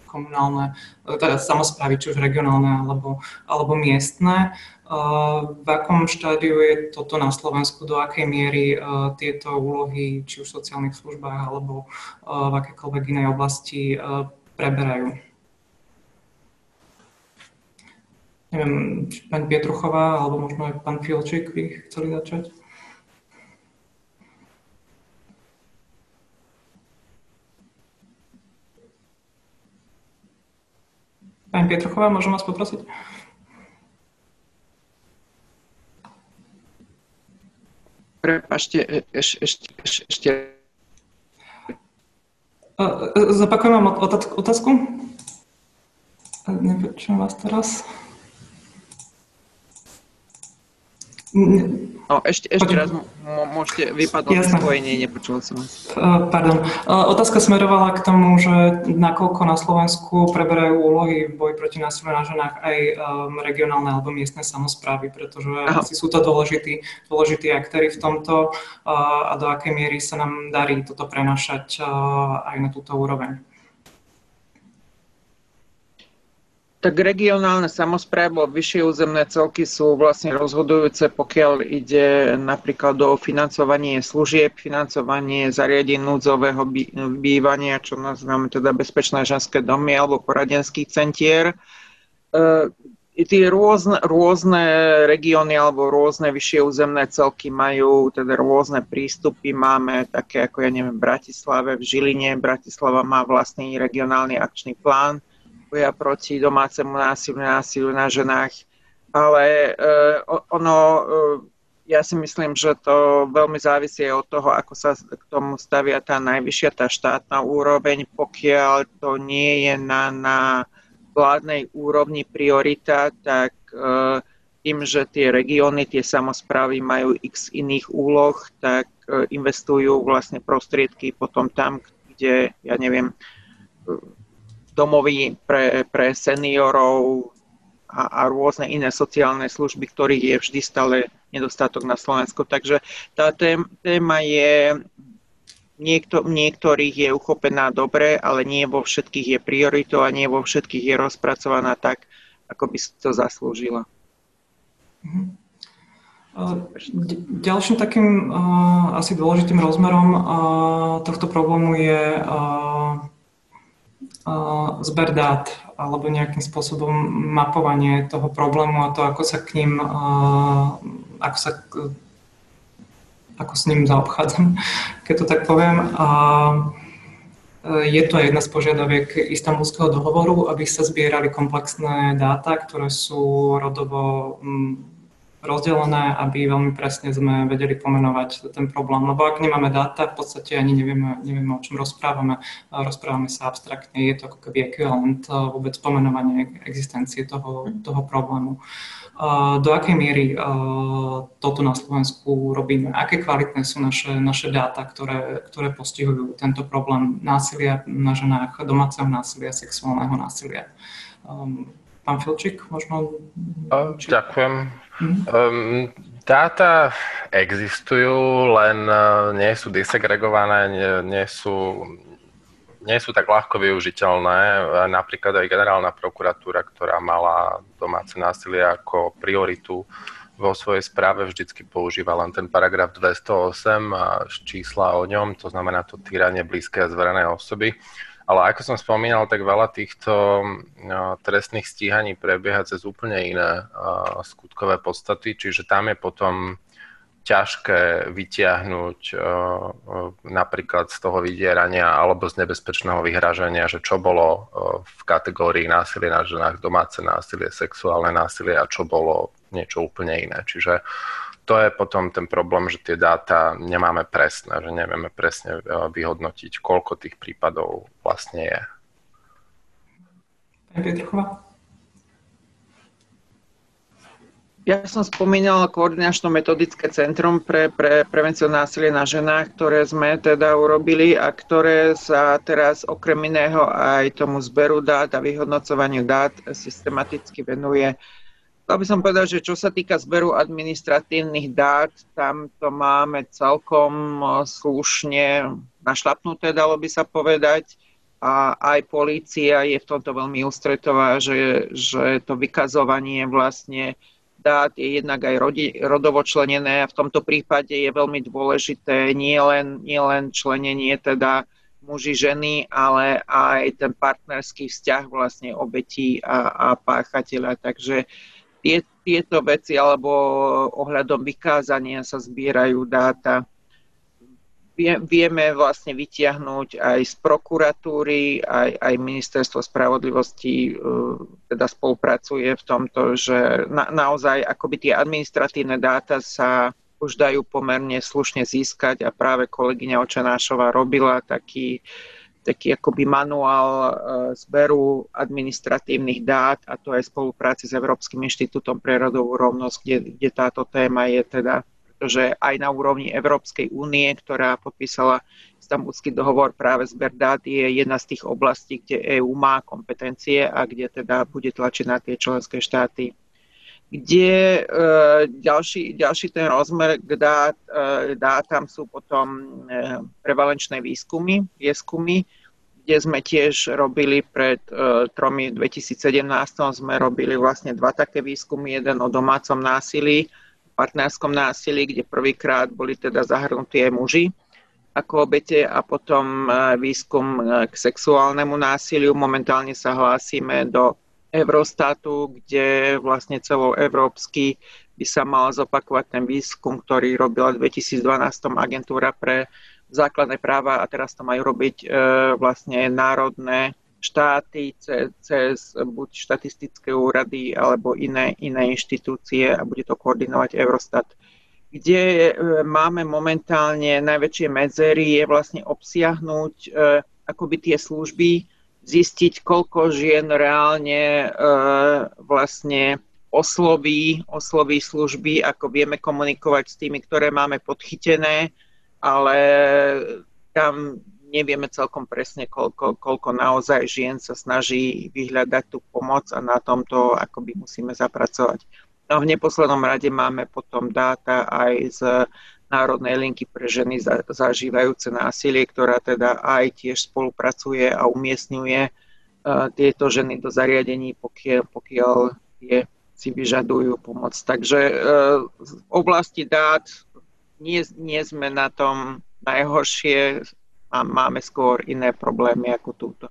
komunálne, teda samozprávy, či už regionálne alebo, alebo miestne. V akom štádiu je toto na Slovensku, do akej miery tieto úlohy, či už v sociálnych službách alebo v akékoľvek inej oblasti preberajú? Neviem, či pani Pietruchová alebo možno aj pán Filčík by chceli začať. Pani Pietruchová, môžem vás poprosiť? Prepašte, e, eš, ešte, ešte, ešte. Zapakujem vám otázku. Nepočujem vás teraz. No, ešte, ešte raz môžete vypadnúť spojenie, nepočul som vás. Pardon. Otázka smerovala k tomu, že nakoľko na Slovensku preberajú úlohy v boji proti násiliu na ženách aj regionálne alebo miestne samozprávy, pretože asi sú to dôležití, dôležití aktéry v tomto a do akej miery sa nám darí toto prenašať aj na túto úroveň. Tak regionálne samozprávy alebo vyššie územné celky sú vlastne rozhodujúce, pokiaľ ide napríklad o financovanie služieb, financovanie zariadení núdzového bývania, čo nazývame teda bezpečné ženské domy alebo poradenských centier. E, tie rôzne, rôzne regióny alebo rôzne vyššie územné celky majú teda rôzne prístupy. Máme také ako ja neviem v Bratislave, v Žiline. Bratislava má vlastný regionálny akčný plán boja proti domácemu násiliu, násiliu na ženách. Ale uh, ono, uh, ja si myslím, že to veľmi závisí od toho, ako sa k tomu stavia tá najvyššia, tá štátna úroveň. Pokiaľ to nie je na, na vládnej úrovni priorita, tak uh, tým, že tie regióny, tie samozprávy majú x iných úloh, tak investujú vlastne prostriedky potom tam, kde, ja neviem, domovy pre, pre seniorov a, a rôzne iné sociálne služby, ktorých je vždy stále nedostatok na Slovensku. Takže tá téma je niekto, niektorých je uchopená dobre, ale nie vo všetkých je prioritou a nie vo všetkých je rozpracovaná tak, ako by si to zaslúžila. Mhm. Ďalším takým uh, asi dôležitým rozmerom uh, tohto problému je uh, zber dát alebo nejakým spôsobom mapovanie toho problému a to, ako sa k ním, ako sa ako s ním zaobchádzam, keď to tak poviem. A je to jedna z požiadaviek istambulského dohovoru, aby sa zbierali komplexné dáta, ktoré sú rodovo rozdelené, aby veľmi presne sme vedeli pomenovať ten problém. Lebo ak nemáme dáta, v podstate ani nevieme, nevieme o čom rozprávame. Rozprávame sa abstraktne, je to ako keby ekvivalent eh, vôbec pomenovanie existencie toho, toho problému. Eh, do akej miery toto na Slovensku robíme? Aké kvalitné sú naše, naše dáta, ktoré, ktoré postihujú tento problém násilia na ženách, domáceho násilia, sexuálneho násilia? Um, Pán Filčík, možno... Či... Ďakujem. Um, dáta existujú, len e, nie sú disegregované, nie, nie, sú, nie sú tak ľahko využiteľné. E, napríklad aj generálna prokuratúra, ktorá mala domáce násilie ako prioritu vo svojej správe vždycky používa len ten paragraf 208 a čísla o ňom, to znamená to týranie blízkej a zverenej osoby. Ale ako som spomínal, tak veľa týchto no, trestných stíhaní prebieha cez úplne iné uh, skutkové podstaty, čiže tam je potom ťažké vytiahnuť uh, uh, napríklad z toho vydierania alebo z nebezpečného vyhražania, že čo bolo uh, v kategórii násilie na ženách, domáce násilie, sexuálne násilie a čo bolo niečo úplne iné. Čiže to je potom ten problém, že tie dáta nemáme presné, že nevieme presne e, vyhodnotiť, koľko tých prípadov vlastne je. Ja som spomínala koordinačno-metodické centrum pre, pre prevenciu násilia na ženách, ktoré sme teda urobili a ktoré sa teraz okrem iného aj tomu zberu dát a vyhodnocovaniu dát systematicky venuje Chcel by som povedať, že čo sa týka zberu administratívnych dát, tam to máme celkom slušne našlapnuté, dalo by sa povedať. A aj polícia je v tomto veľmi ústretová, že, že to vykazovanie vlastne dát je jednak aj rodi, rodovo členené a v tomto prípade je veľmi dôležité nielen nie len členenie teda muži, ženy, ale aj ten partnerský vzťah vlastne obetí a, a páchateľa. Takže uh, tie, tieto veci alebo ohľadom vykázania sa zbierajú dáta. Vie, vieme vlastne vytiahnuť aj z prokuratúry, aj, aj ministerstvo spravodlivosti e, teda spolupracuje v tomto, že na, naozaj akoby tie administratívne dáta sa už dajú pomerne slušne získať a práve kolegyňa Očanášová robila taký taký akoby manuál e, zberu administratívnych dát a to aj v spolupráci s Európskym inštitútom pre rodovú rovnosť, kde, kde táto téma je teda pretože aj na úrovni Európskej únie, ktorá podpísala istambulský dohovor práve zber dát, je jedna z tých oblastí, kde EÚ má kompetencie a kde teda bude tlačiť na tie členské štáty. Kde e, ďalší, ďalší ten rozmer k dát, e, dátam sú potom e, prevalenčné výskumy, výskumy, kde sme tiež robili pred uh, tromi 2017 sme robili vlastne dva také výskumy, jeden o domácom násilí, partnerskom násilí, kde prvýkrát boli teda zahrnutí aj muži ako obete a potom uh, výskum uh, k sexuálnemu násiliu. Momentálne sa hlásime do Eurostatu, kde vlastne celoeurópsky by sa mal zopakovať ten výskum, ktorý robila v 2012 agentúra pre základné práva a teraz to majú robiť e, vlastne národné štáty cez, cez buď štatistické úrady alebo iné, iné inštitúcie a bude to koordinovať Eurostat. Kde e, máme momentálne najväčšie medzery je vlastne obsiahnuť e, akoby tie služby, zistiť, koľko žien reálne e, vlastne osloví, osloví služby, ako vieme komunikovať s tými, ktoré máme podchytené, ale tam nevieme celkom presne, koľko, koľko naozaj žien sa snaží vyhľadať tú pomoc a na tomto akoby musíme zapracovať. No v neposlednom rade máme potom dáta aj z Národnej linky pre ženy zažívajúce násilie, ktorá teda aj tiež spolupracuje a umiestňuje tieto ženy do zariadení, pokiaľ, pokiaľ je, si vyžadujú pomoc. Takže v oblasti dát nie, nie sme na tom najhoršie a máme skôr iné problémy ako túto.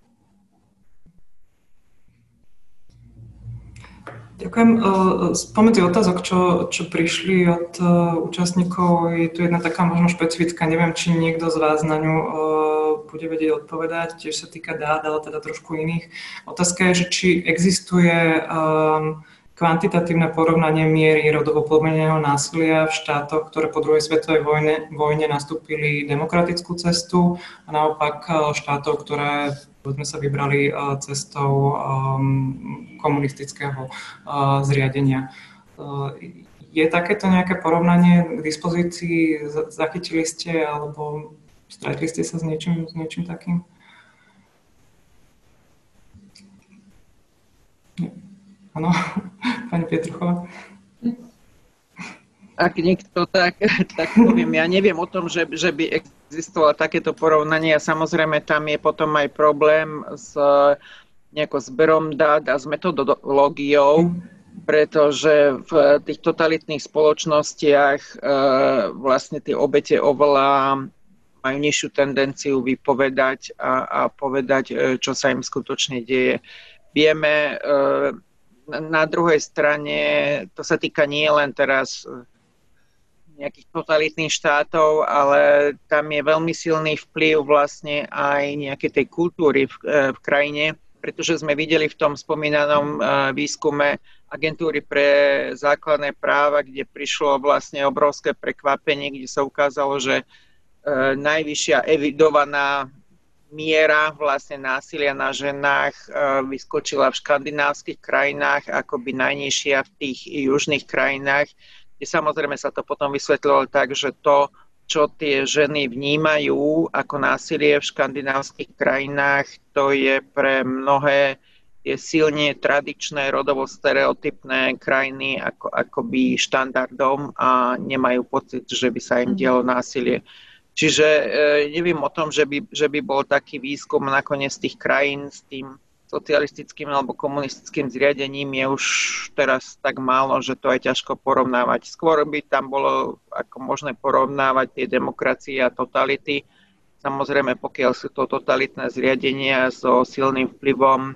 Ďakujem. Spomedzi otázok, čo, čo prišli od účastníkov, je tu jedna taká možno špecifická, neviem, či niekto z vás na ňu bude vedieť odpovedať, tiež sa týka dát, ale teda trošku iných. Otázka je, že či existuje kvantitatívne porovnanie miery rodovo podmieneného násilia v štátoch, ktoré po druhej svetovej vojne, vojne nastúpili demokratickú cestu a naopak e, štátov, ktoré sme sa vybrali e, cestou um, komunistického uh, zriadenia. Uh, je takéto nejaké porovnanie k dispozícii? Zachytili ste alebo stretli ste sa s niečím, s niečím takým? Áno, pani Pietruchová. Ak niekto tak, tak poviem, ja neviem o tom, že, že by existovalo takéto porovnanie a samozrejme tam je potom aj problém s nejakou zberom dát a s metodológiou, pretože v tých totalitných spoločnostiach e, vlastne tie obete oveľa majú nižšiu tendenciu vypovedať a, a povedať, e, čo sa im skutočne deje. Vieme, e, na druhej strane to sa týka nie len teraz nejakých totalitných štátov, ale tam je veľmi silný vplyv vlastne aj nejakej tej kultúry v, eh, v krajine, pretože sme videli v tom spomínanom eh, výskume agentúry pre základné práva, kde prišlo vlastne obrovské prekvapenie, kde sa ukázalo, že najvyššia evidovaná miera vlastne násilia na ženách e, vyskočila v škandinávskych krajinách, akoby najnižšia v tých južných krajinách, samozrejme sa to potom vysvetľovalo tak, že to, čo tie ženy vnímajú ako násilie v škandinávskych krajinách, to je pre mnohé tie silne tradičné, rodovo stereotypné krajiny ako, akoby štandardom a nemajú pocit, že by sa im mhm. dialo násilie. Čiže e, neviem o tom, že by, že by bol taký výskum nakoniec tých krajín s tým socialistickým alebo komunistickým zriadením je už teraz tak málo, že to je ťažko porovnávať. Skôr by tam bolo ako možné porovnávať tie demokracie a totality. Samozrejme, pokiaľ sú to totalitné zriadenia so silným vplyvom e,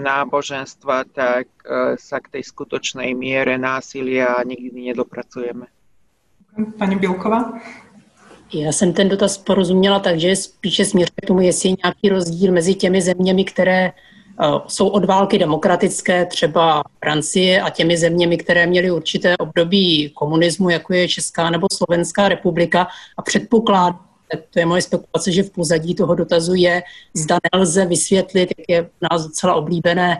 náboženstva, tak e, sa k tej skutočnej miere násilia nikdy nedopracujeme. Pani Bielková? Já jsem ten dotaz porozuměla tak, že spíše směřuje k tomu, jestli je nějaký rozdíl mezi těmi zeměmi, které uh, jsou od války demokratické, třeba Francie, a těmi zeměmi, které měly určité období komunismu, jako je Česká nebo Slovenská republika. A předpoklad, to je moje spekulace, že v pozadí toho dotazu je, zda nelze vysvětlit, jak je v nás docela oblíbené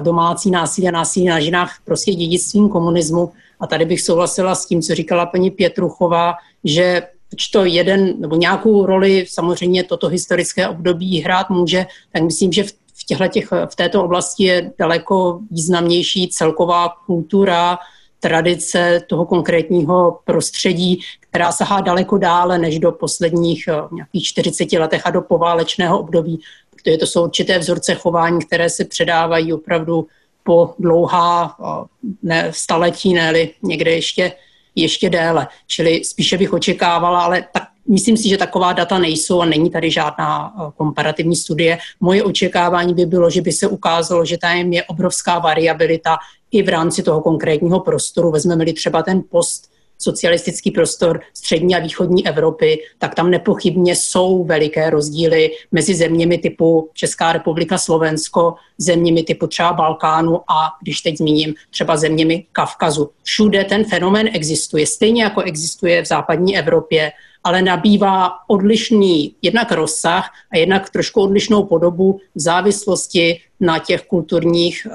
domácí násilí a násilí na ženách prostě dědictvím komunismu. A tady bych souhlasila s tím, co říkala paní Pětruchová, že to jeden nebo nějakou roli samozřejmě toto historické období hrát může, tak myslím, že v, v, těch, v této oblasti je daleko významnější celková kultura, tradice toho konkrétního prostředí, která sahá daleko dále než do posledních eh, nějakých 40 letech a do poválečného období, protože to jsou určité vzorce chování, které se předávají opravdu po dlouhá eh, ne, staletí, ne někde ještě ještě déle. Čili spíše bych očekávala, ale tak myslím si, že taková data nejsou a není tady žádná eh, komparativní studie. Moje očekávání by bylo, že by se ukázalo, že tam je obrovská variabilita i v rámci toho konkrétního prostoru. Vezmeme-li třeba ten post socialistický prostor střední a východní Evropy, tak tam nepochybně jsou veliké rozdíly mezi zeměmi typu Česká republika, Slovensko, zeměmi typu třeba Balkánu a když teď zmíním třeba zeměmi Kavkazu. Všude ten fenomén existuje, stejně jako existuje v západní Evropě, ale nabývá odlišný jednak rozsah a jednak trošku odlišnou podobu v závislosti na těch kulturních,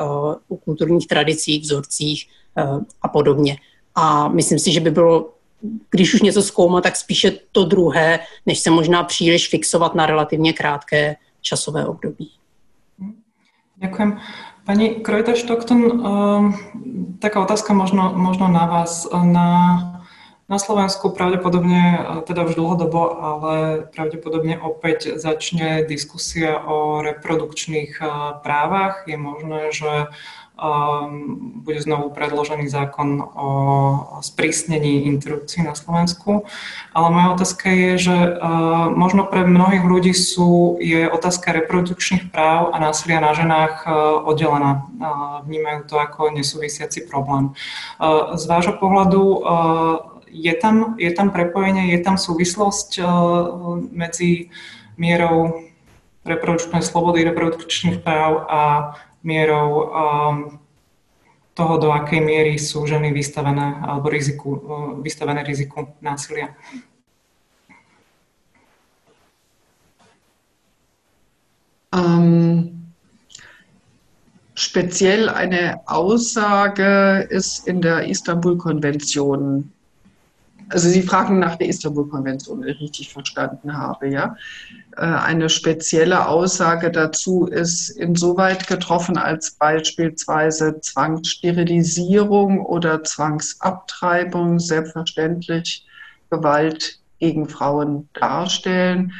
uh, kulturních tradicích, vzorcích uh, a podobně. A myslím si, že by bylo, když už něco zkoumat, tak spíše to druhé, než se možná příliš fixovat na relativně krátké časové období. Ďakujem. Pani Krojta Štokton, uh, taká otázka možno, možno na vás. Na Na Slovensku pravdepodobne, teda už dlhodobo, ale pravdepodobne opäť začne diskusia o reprodukčných právach. Je možné, že bude znovu predložený zákon o sprísnení interrupcií na Slovensku. Ale moja otázka je, že možno pre mnohých ľudí sú, je otázka reprodukčných práv a násilia na ženách oddelená. Vnímajú to ako nesúvisiaci problém. Z vášho pohľadu je tam, je tam prepojenie, je tam súvislosť medzi mierou reprodukčnej slobody, reprodukčných práv a mierou um, toho, do akej miery sú ženy vystavené alebo riziku, uh, vystavené riziku násilia. Ähm, speziell eine Aussage ist in der Istanbul-Konvention also Sie fragen nach der Istanbul-Konvention, wenn ich richtig verstanden habe, ja. Äh, eine spezielle Aussage dazu ist insoweit getroffen, als beispielsweise Zwangssterilisierung oder Zwangsabtreibung selbstverständlich Gewalt gegen Frauen darstellen.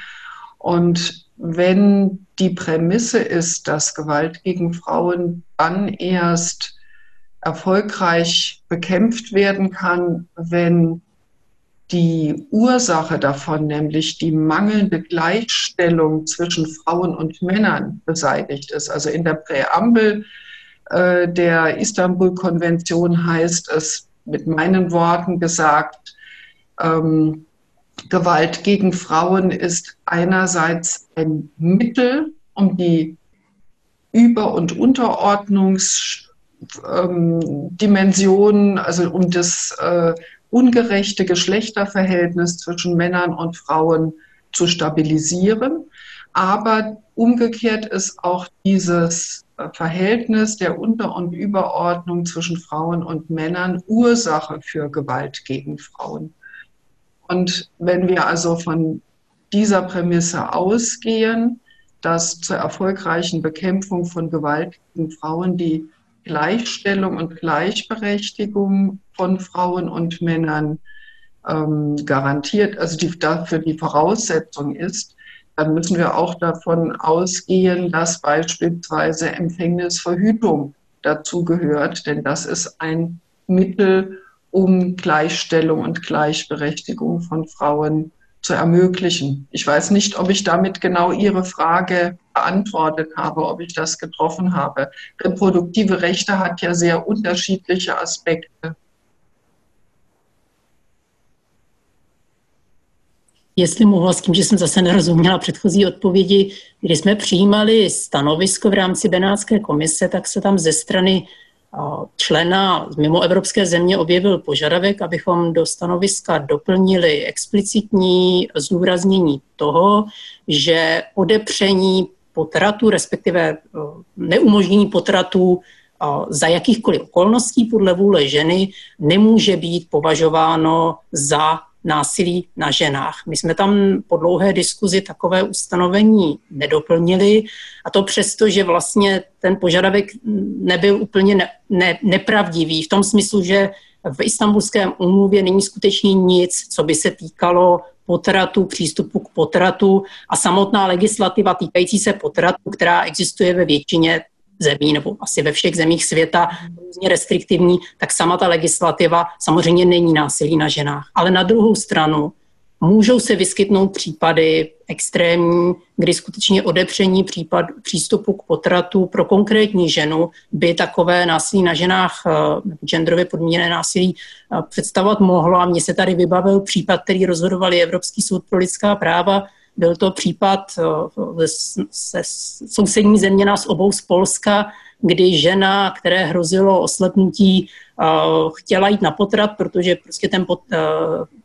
Und wenn die Prämisse ist, dass Gewalt gegen Frauen dann erst erfolgreich bekämpft werden kann, wenn die Ursache davon, nämlich die mangelnde Gleichstellung zwischen Frauen und Männern beseitigt ist. Also in der Präambel äh, der Istanbul-Konvention heißt es mit meinen Worten gesagt, ähm, Gewalt gegen Frauen ist einerseits ein Mittel, um die Über- und Unterordnungsdimensionen, ähm, also um das äh, ungerechte Geschlechterverhältnis zwischen Männern und Frauen zu stabilisieren. Aber umgekehrt ist auch dieses Verhältnis der Unter- und Überordnung zwischen Frauen und Männern Ursache für Gewalt gegen Frauen. Und wenn wir also von dieser Prämisse ausgehen, dass zur erfolgreichen Bekämpfung von Gewalt gegen Frauen die Gleichstellung und Gleichberechtigung von Frauen und Männern ähm, garantiert, also die dafür die Voraussetzung ist, dann müssen wir auch davon ausgehen, dass beispielsweise Empfängnisverhütung dazu gehört, denn das ist ein Mittel, um Gleichstellung und Gleichberechtigung von Frauen zu ermöglichen. Ich weiß nicht, ob ich damit genau Ihre Frage beantwortet habe, ob ich das getroffen habe. Reproduktive Rechte hat ja sehr unterschiedliche Aspekte. Jestli mohla s tím, že jsem zase nerozuměla předchozí odpovědi, když jsme přijímali stanovisko v rámci Benátské komise, tak se tam ze strany člena mimo evropské země objevil požadavek, abychom do stanoviska doplnili explicitní zdůraznění toho, že odepření potratu, respektive neumožnění potratu za jakýchkoliv okolností podle vůle ženy nemůže být považováno za násilí na ženách. My jsme tam po dlouhé diskuzi takové ustanovení nedoplnili a to přesto, že vlastně ten požadavek nebyl úplně ne, ne, nepravdivý v tom smyslu, že v istambulském umluvě není skutečně nic, co by se týkalo potratu, přístupu k potratu a samotná legislativa týkající se potratu, která existuje ve většině zemí, nebo asi ve všech zemích světa různě restriktivní, tak sama ta legislativa samozřejmě není násilí na ženách. Ale na druhou stranu můžou se vyskytnout případy extrémní, kdy skutečně odepření případ, přístupu k potratu pro konkrétní ženu by takové násilí na ženách, eh, genderově podmíněné násilí eh, představovat mohlo. A mně se tady vybavil případ, který rozhodoval Evropský soud pro lidská práva, byl to případ eh, se sousední země nás obou z Polska, kdy žena, které hrozilo oslepnutí, eh, chtěla jít na potrat, protože prostě ten eh,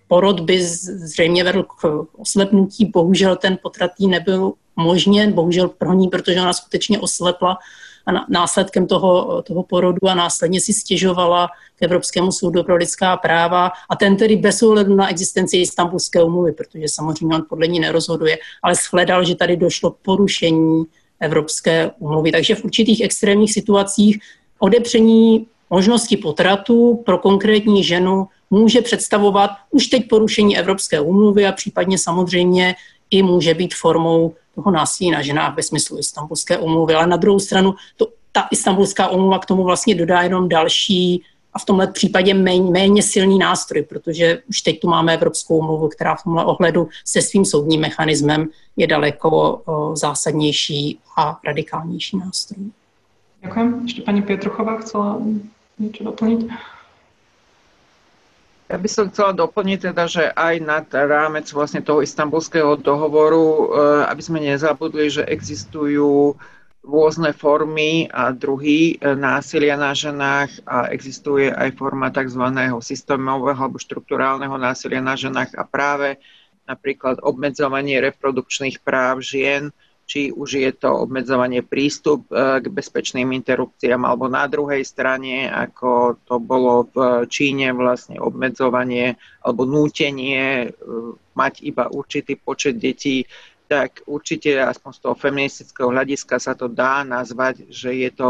porod by zřejmě vedl k oslepnutí. Bohužel ten potrat jí nebyl možně, bohužel pro ní, protože ona skutečně oslepla a následkem toho, toho porodu a následně si stěžovala k Evropskému soudu pro lidská práva a ten tedy bez ohledu na existenci Istanbulské umluvy, protože samozřejmě on podle ní nerozhoduje, ale shledal, že tady došlo k porušení Evropské umluvy. Takže v určitých extrémních situacích odepření možnosti potratu pro konkrétní ženu může představovat už teď porušení Evropské úmluvy a případně samozřejmě i může být formou toho násilí na ženách ve smyslu Istanbulské umluvy. Ale na druhou stranu to, ta Istanbulská umluva k tomu vlastně dodá jenom další a v tomhle případě méně, méně silný nástroj, protože už teď tu máme Evropskou umluvu, která v tomhle ohledu se svým soudním mechanismem je daleko o, zásadnější a radikálnější nástroj. Ďakujem. Ešte pani Pietruchová chcela niečo doplniť? Ja by som chcela doplniť teda, že aj nad rámec vlastne toho istambulského dohovoru, eh, aby sme nezabudli, že existujú rôzne formy a druhy eh, násilia na ženách a existuje aj forma tzv. systémového alebo štruktúrálneho násilia na ženách a práve napríklad obmedzovanie reprodukčných práv žien, či už je to obmedzovanie prístup e, k bezpečným interrupciám, alebo na druhej strane, ako to bolo v Číne, vlastne obmedzovanie alebo nútenie e, mať iba určitý počet detí, tak určite aspoň z toho feministického hľadiska sa to dá nazvať, že je to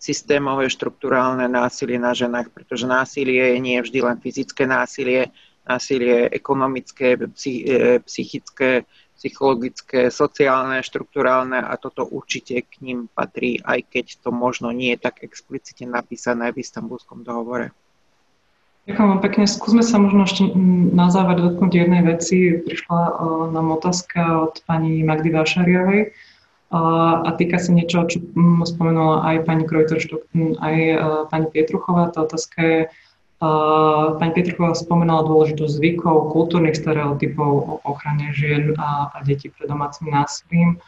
systémové štruktúrálne násilie na ženách, pretože násilie nie je vždy len fyzické násilie, násilie ekonomické, e, psychické, psychologické, sociálne, štruktúrálne a toto určite k ním patrí, aj keď to možno nie je tak explicitne napísané v istambulskom dohovore. Ďakujem vám pekne. Skúsme sa možno ešte na záver dotknúť jednej veci. Prišla uh, nám otázka od pani Magdy Vášariovej uh, a týka sa niečo, čo um, spomenula aj pani Krojter aj uh, pani Pietruchová. Tá otázka je, Pani Petruchová spomenala dôležitosť zvykov, kultúrnych stereotypov o ochrane žien a, a detí pred domácim násilím.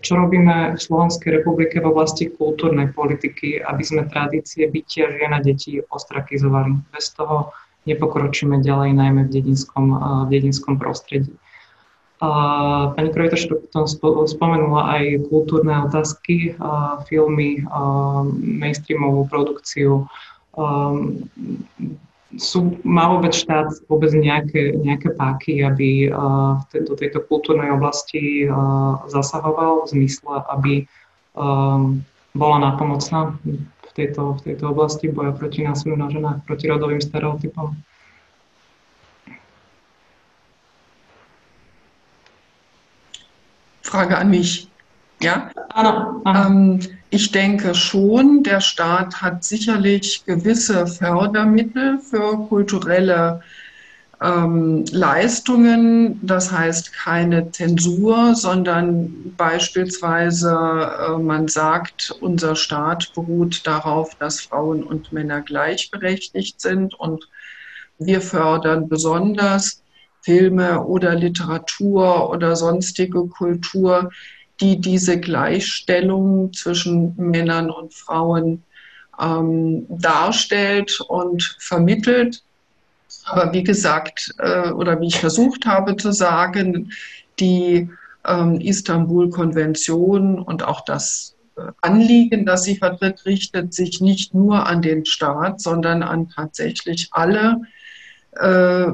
Čo robíme v Slovenskej republike v oblasti kultúrnej politiky, aby sme tradície bytia žien a detí ostrakizovali. Bez toho nepokročíme ďalej, najmä v dedinskom, v dedinskom prostredí. Pani Krojtoš tom spomenula aj kultúrne otázky, filmy, mainstreamovú produkciu, um, sú, má vôbec štát vôbec nejaké, nejaké páky, aby uh, do tejto kultúrnej oblasti uh, zasahoval v zmysle, aby um, bola nápomocná v tejto, v tejto oblasti boja proti násiliu na ženách, proti rodovým stereotypom? Frage an mich. Ja? Anna. Anna. Ähm, ich denke schon, der Staat hat sicherlich gewisse Fördermittel für kulturelle ähm, Leistungen, das heißt keine Zensur, sondern beispielsweise äh, man sagt, unser Staat beruht darauf, dass Frauen und Männer gleichberechtigt sind und wir fördern besonders Filme oder Literatur oder sonstige Kultur, die diese Gleichstellung zwischen Männern und Frauen ähm, darstellt und vermittelt. Aber wie gesagt, äh, oder wie ich versucht habe zu sagen, die ähm, Istanbul-Konvention und auch das äh, Anliegen, das sie vertritt, richtet sich nicht nur an den Staat, sondern an tatsächlich alle äh,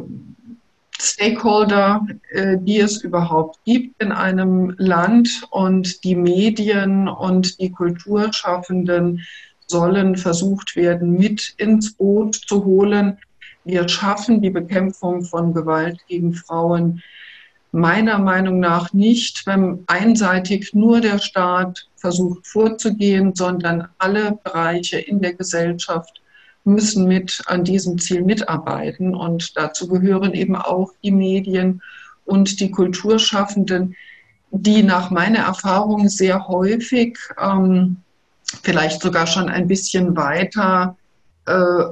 Stakeholder, äh, die es überhaupt gibt in einem Land und die Medien und die Kulturschaffenden sollen versucht werden, mit ins Boot zu holen. Wir schaffen die Bekämpfung von Gewalt gegen Frauen meiner Meinung nach nicht, wenn einseitig nur der Staat versucht vorzugehen, sondern alle Bereiche in der Gesellschaft müssen mit an diesem Ziel mitarbeiten. Und dazu gehören eben auch die Medien und die Kulturschaffenden, die nach meiner Erfahrung sehr häufig, ähm, vielleicht sogar schon ein bisschen weiter äh,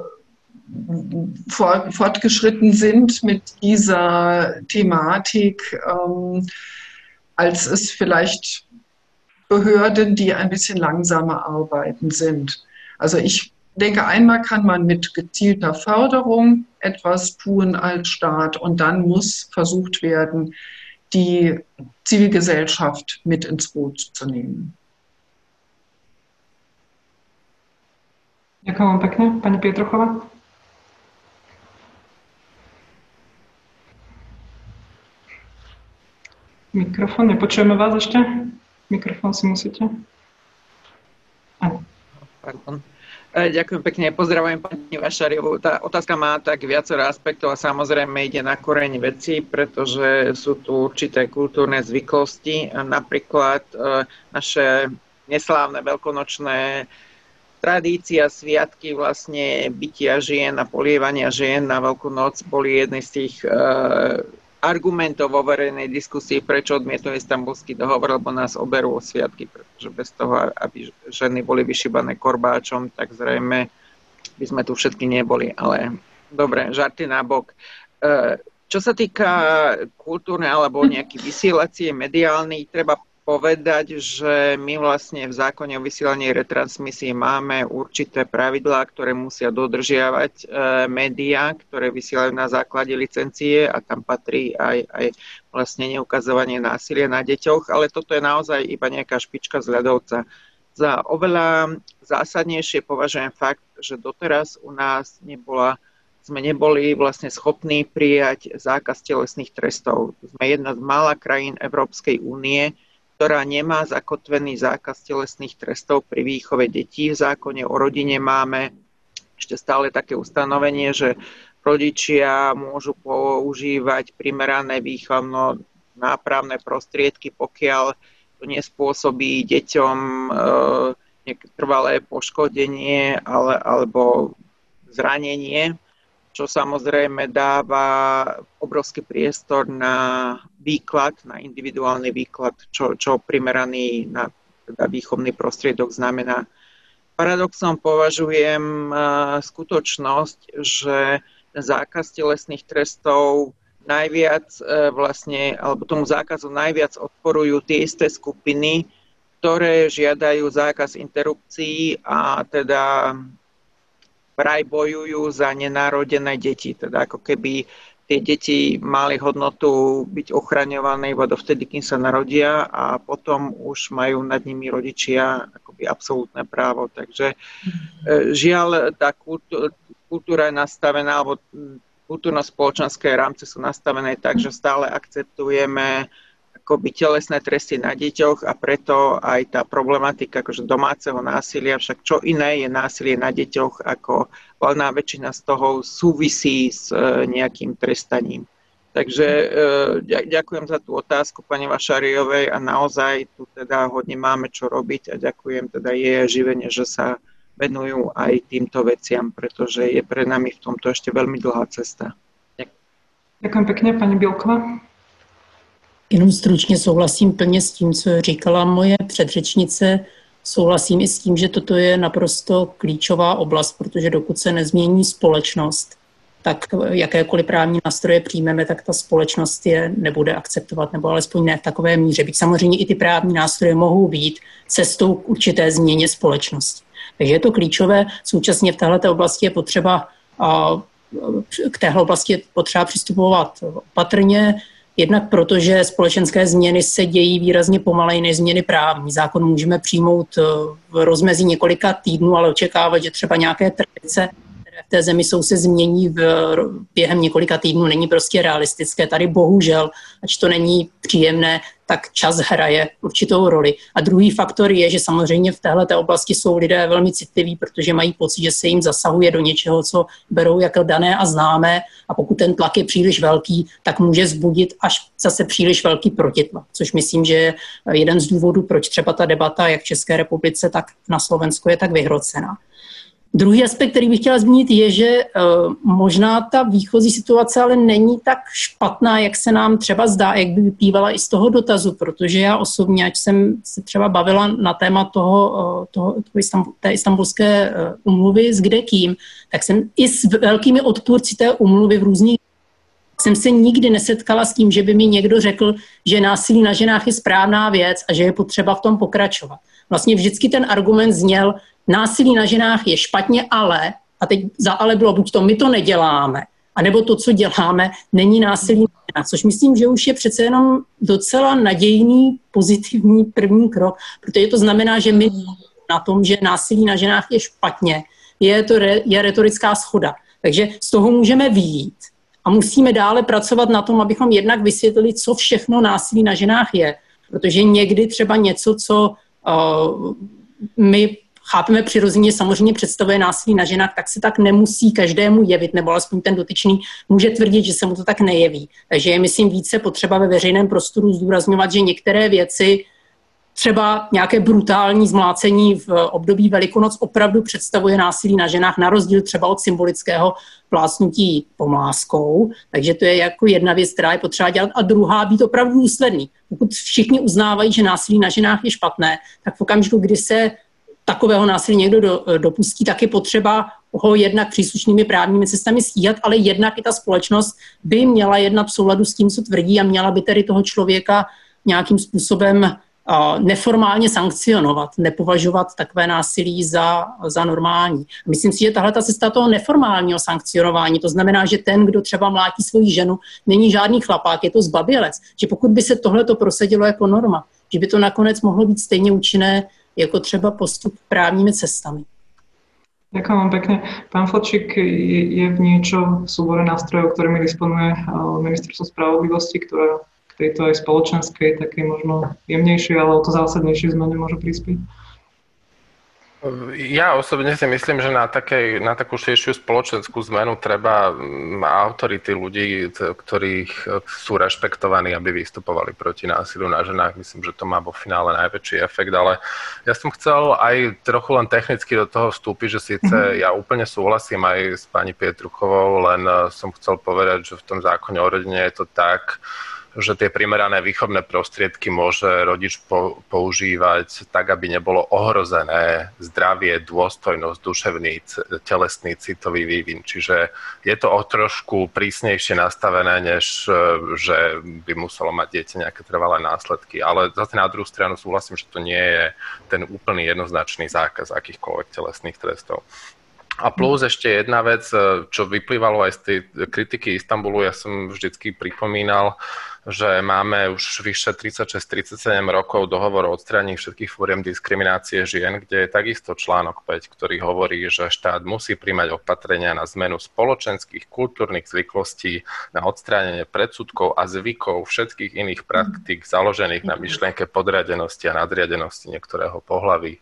fortgeschritten sind mit dieser Thematik, ähm, als es vielleicht Behörden, die ein bisschen langsamer arbeiten sind. Also ich denke, einmal kann man mit gezielter Förderung etwas tun als Staat und dann muss versucht werden, die Zivilgesellschaft mit ins Boot zu nehmen. Ďakujem vám pekne. Pani Pietrochová. Mikrofón, nepočujeme vás ešte? Mikrofón si musíte. Pardon. Ďakujem pekne, pozdravujem pani Vašariovu. Tá otázka má tak viacero aspektov a samozrejme ide na koreň veci, pretože sú tu určité kultúrne zvyklosti. Napríklad e, naše neslávne veľkonočné tradícia, sviatky vlastne bytia žien a polievania žien na Veľkú noc boli jednej z tých e, argumentov vo verejnej diskusii, prečo odmietuje istambulský dohovor, lebo nás oberú o sviatky, pretože bez toho, aby ženy boli vyšíbané korbáčom, tak zrejme by sme tu všetky neboli. Ale dobre, žarty na bok. E, čo sa týka kultúrne alebo nejaký vysielacie, mediálny, treba povedať, že my vlastne v zákone o vysielaní retransmisii máme určité pravidlá, ktoré musia dodržiavať e, médiá, ktoré vysielajú na základe licencie a tam patrí aj, aj vlastne neukazovanie násilia na deťoch, ale toto je naozaj iba nejaká špička z ľadovca. Za oveľa zásadnejšie považujem fakt, že doteraz u nás nebola sme neboli vlastne schopní prijať zákaz telesných trestov. Sme jedna z mála krajín Európskej únie, ktorá nemá zakotvený zákaz telesných trestov pri výchove detí. V zákone o rodine máme ešte stále také ustanovenie, že rodičia môžu používať primerané výchovno nápravné prostriedky, pokiaľ to nespôsobí deťom e, trvalé poškodenie ale, alebo zranenie čo samozrejme dáva obrovský priestor na výklad, na individuálny výklad, čo, čo primeraný na teda výchovný prostriedok znamená. Paradoxom považujem uh, skutočnosť, že zákaz telesných trestov najviac uh, vlastne, alebo tomu zákazu najviac odporujú tie isté skupiny, ktoré žiadajú zákaz interrupcií a teda vraj bojujú za nenarodené deti. Teda ako keby tie deti mali hodnotu byť ochraňované iba dovtedy, kým sa narodia a potom už majú nad nimi rodičia akoby absolútne právo. Takže e, žiaľ, tá kultúra je nastavená, alebo kultúrno-spoločenské rámce sú nastavené tak, že stále akceptujeme akoby telesné tresty na deťoch a preto aj tá problematika akože domáceho násilia, však čo iné je násilie na deťoch, ako valná väčšina z toho súvisí s e, nejakým trestaním. Takže e, ďakujem za tú otázku pani Vašariovej a naozaj tu teda hodne máme čo robiť a ďakujem teda jej živenie, že sa venujú aj týmto veciam, pretože je pre nami v tomto ešte veľmi dlhá cesta. Ďakujem pekne, pani Bielková. Jenom stručně souhlasím plně s tím, co říkala moje předřečnice. Souhlasím i s tím, že toto je naprosto klíčová oblast, protože dokud se nezmění společnost, tak jakékoliv právní nástroje přijmeme, tak ta společnost je nebude akceptovat, nebo alespoň ne v takové míře. Byť samozřejmě i ty právní nástroje mohou být cestou k určité změně společnosti. Takže je to klíčové. Současně v této oblasti je potřeba k téhle oblasti je potřeba přistupovat opatrně, Jednak proto, že společenské změny se dějí výrazně pomaleji než změny právní. Zákon můžeme přijmout eh, v rozmezí několika týdnů, ale očekávat, že třeba nějaké tradice v té zemi jsou se změní v, během několika týdnů, není prostě realistické. Tady bohužel, ač to není příjemné, tak čas hraje určitou roli. A druhý faktor je, že samozřejmě v této oblasti jsou lidé velmi citliví, protože mají pocit, že se jim zasahuje do něčeho, co berou jako dané a známé. A pokud ten tlak je příliš velký, tak může zbudit až zase příliš velký protitlak, což myslím, že je jeden z důvodů, proč třeba ta debata jak v České republice, tak na Slovensku je tak vyhrocená. Druhý aspekt, který bych chtěla zmínit, je, že uh, možná ta výchozí situace ale není tak špatná, jak se nám třeba zdá, jak by vyplývala i z toho dotazu, protože já osobně, ať jsem se třeba bavila na téma toho, uh, toho, toho té istambulské umluvy s kdekým, tak jsem i s velkými odpůrci té umluvy v různých jsem se nikdy nesetkala s tím, že by mi někdo řekl, že násilí na ženách je správná věc a že je potřeba v tom pokračovat. Vlastně vždycky ten argument zněl, násilí na ženách je špatně, ale, a teď za ale bylo buď to my to neděláme, anebo to, co děláme, není násilí na ženách, což myslím, že už je přece jenom docela nadějný, pozitivní první krok, protože to znamená, že my na tom, že násilí na ženách je špatně, je to re, je retorická schoda. Takže z toho můžeme výjít a musíme dále pracovat na tom, abychom jednak vysvětlili, co všechno násilí na ženách je. Protože někdy třeba něco, co uh, my chápeme přirozeně, samozřejmě představuje násilí na ženách, tak se tak nemusí každému jevit, nebo alespoň ten dotyčný může tvrdit, že se mu to tak nejeví. Takže je, myslím, více potřeba ve veřejném prostoru zdůrazňovat, že některé věci třeba nějaké brutální zmlácení v období Velikonoc opravdu představuje násilí na ženách, na rozdíl třeba od symbolického plásnutí pomláskou. Takže to je jako jedna věc, která je potřeba dělat. A druhá, být opravdu důsledný. Pokud všichni uznávají, že násilí na ženách je špatné, tak v okamžiku, kdy se takového násilí někdo do, dopustí, tak je potřeba ho jednak příslušnými právními cestami stíhat, ale jednak i ta společnost by měla jednat v souladu s tím, co tvrdí a měla by tedy toho člověka nějakým způsobem neformálně sankcionovat, nepovažovat takové násilí za, za normální. Myslím si, že tahle ta cesta toho neformálního sankcionování, to znamená, že ten, kdo třeba mlátí svoji ženu, není žádný chlapák, je to zbabělec. Že pokud by se tohle to prosadilo jako norma, že by to nakonec mohlo být stejně účinné jako třeba postup právními cestami. Ďakujem vám pekne. Pán Flačík, je, je v niečo v súbore nástrojov, ktorými disponuje Ministerstvo spravodlivosti, ktoré tejto aj spoločenskej, takej možno jemnejšej, ale o to zásadnejšej zmene môže prispieť? Ja osobne si myslím, že na, takej, na takú širšiu spoločenskú zmenu treba mm, autority ľudí, ktorých sú rešpektovaní, aby vystupovali proti násilu na ženách. Myslím, že to má vo finále najväčší efekt, ale ja som chcel aj trochu len technicky do toho vstúpiť, že síce mm-hmm. ja úplne súhlasím aj s pani Pietruchovou, len som chcel povedať, že v tom zákone o rodine je to tak, že tie primerané výchovné prostriedky môže rodič po, používať tak, aby nebolo ohrozené zdravie, dôstojnosť, duševný, telesný, citový vývin. Čiže je to o trošku prísnejšie nastavené, než e, že by muselo mať dieťa nejaké trvalé následky. Ale zase na druhú stranu súhlasím, že to nie je ten úplný jednoznačný zákaz akýchkoľvek telesných trestov. A plus ešte jedna vec, e, čo vyplývalo aj z tej kritiky Istanbulu, ja som vždycky pripomínal, že máme už vyše 36-37 rokov dohovor o odstranení všetkých fóriem diskriminácie žien, kde je takisto článok 5, ktorý hovorí, že štát musí príjmať opatrenia na zmenu spoločenských, kultúrnych zvyklostí, na odstránenie predsudkov a zvykov všetkých iných praktík založených na myšlienke podradenosti a nadriadenosti niektorého pohlaví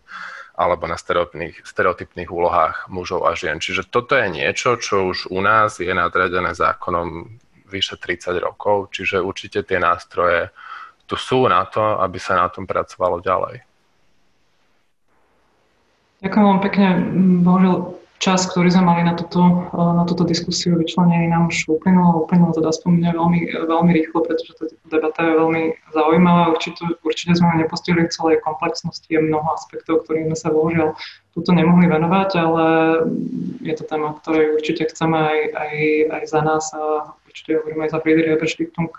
alebo na stereotypných, stereotypných úlohách mužov a žien. Čiže toto je niečo, čo už u nás je nadradené zákonom vyše 30 rokov, čiže určite tie nástroje tu sú na to, aby sa na tom pracovalo ďalej. Ďakujem vám pekne. Bohužiaľ, čas, ktorý sme mali na túto, na túto diskusiu vyčlenený, nám už uplynul. Uplynul teda aspoň mne veľmi, veľmi rýchlo, pretože tá debata je veľmi zaujímavá. Určite, určite sme nepostihli v celej komplexnosti a mnoho aspektov, ktorým sme sa bohužiaľ túto nemohli venovať, ale je to téma, ktorej určite chceme aj, aj, aj za nás a určite hovoríme aj za Friedrich Ebert Stiftung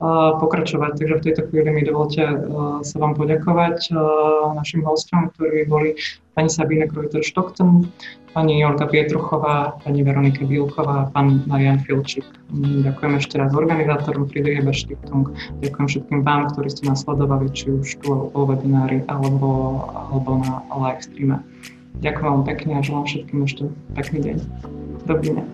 pokračovať. Takže v tejto chvíli mi dovolte sa vám poďakovať našim hostom, ktorí boli pani Sabine Krojter-Stockton, pani Jolka Pietruchová, pani Veronika Bílková, pán Marian Filčík. Ďakujem ešte raz organizátorom Friedrich Ebert ďakujem všetkým vám, ktorí ste nás sledovali, či už tu o webinári alebo, alebo na live streame. Ďakujem vám pekne a želám všetkým ešte pekný deň. Dobrý deň.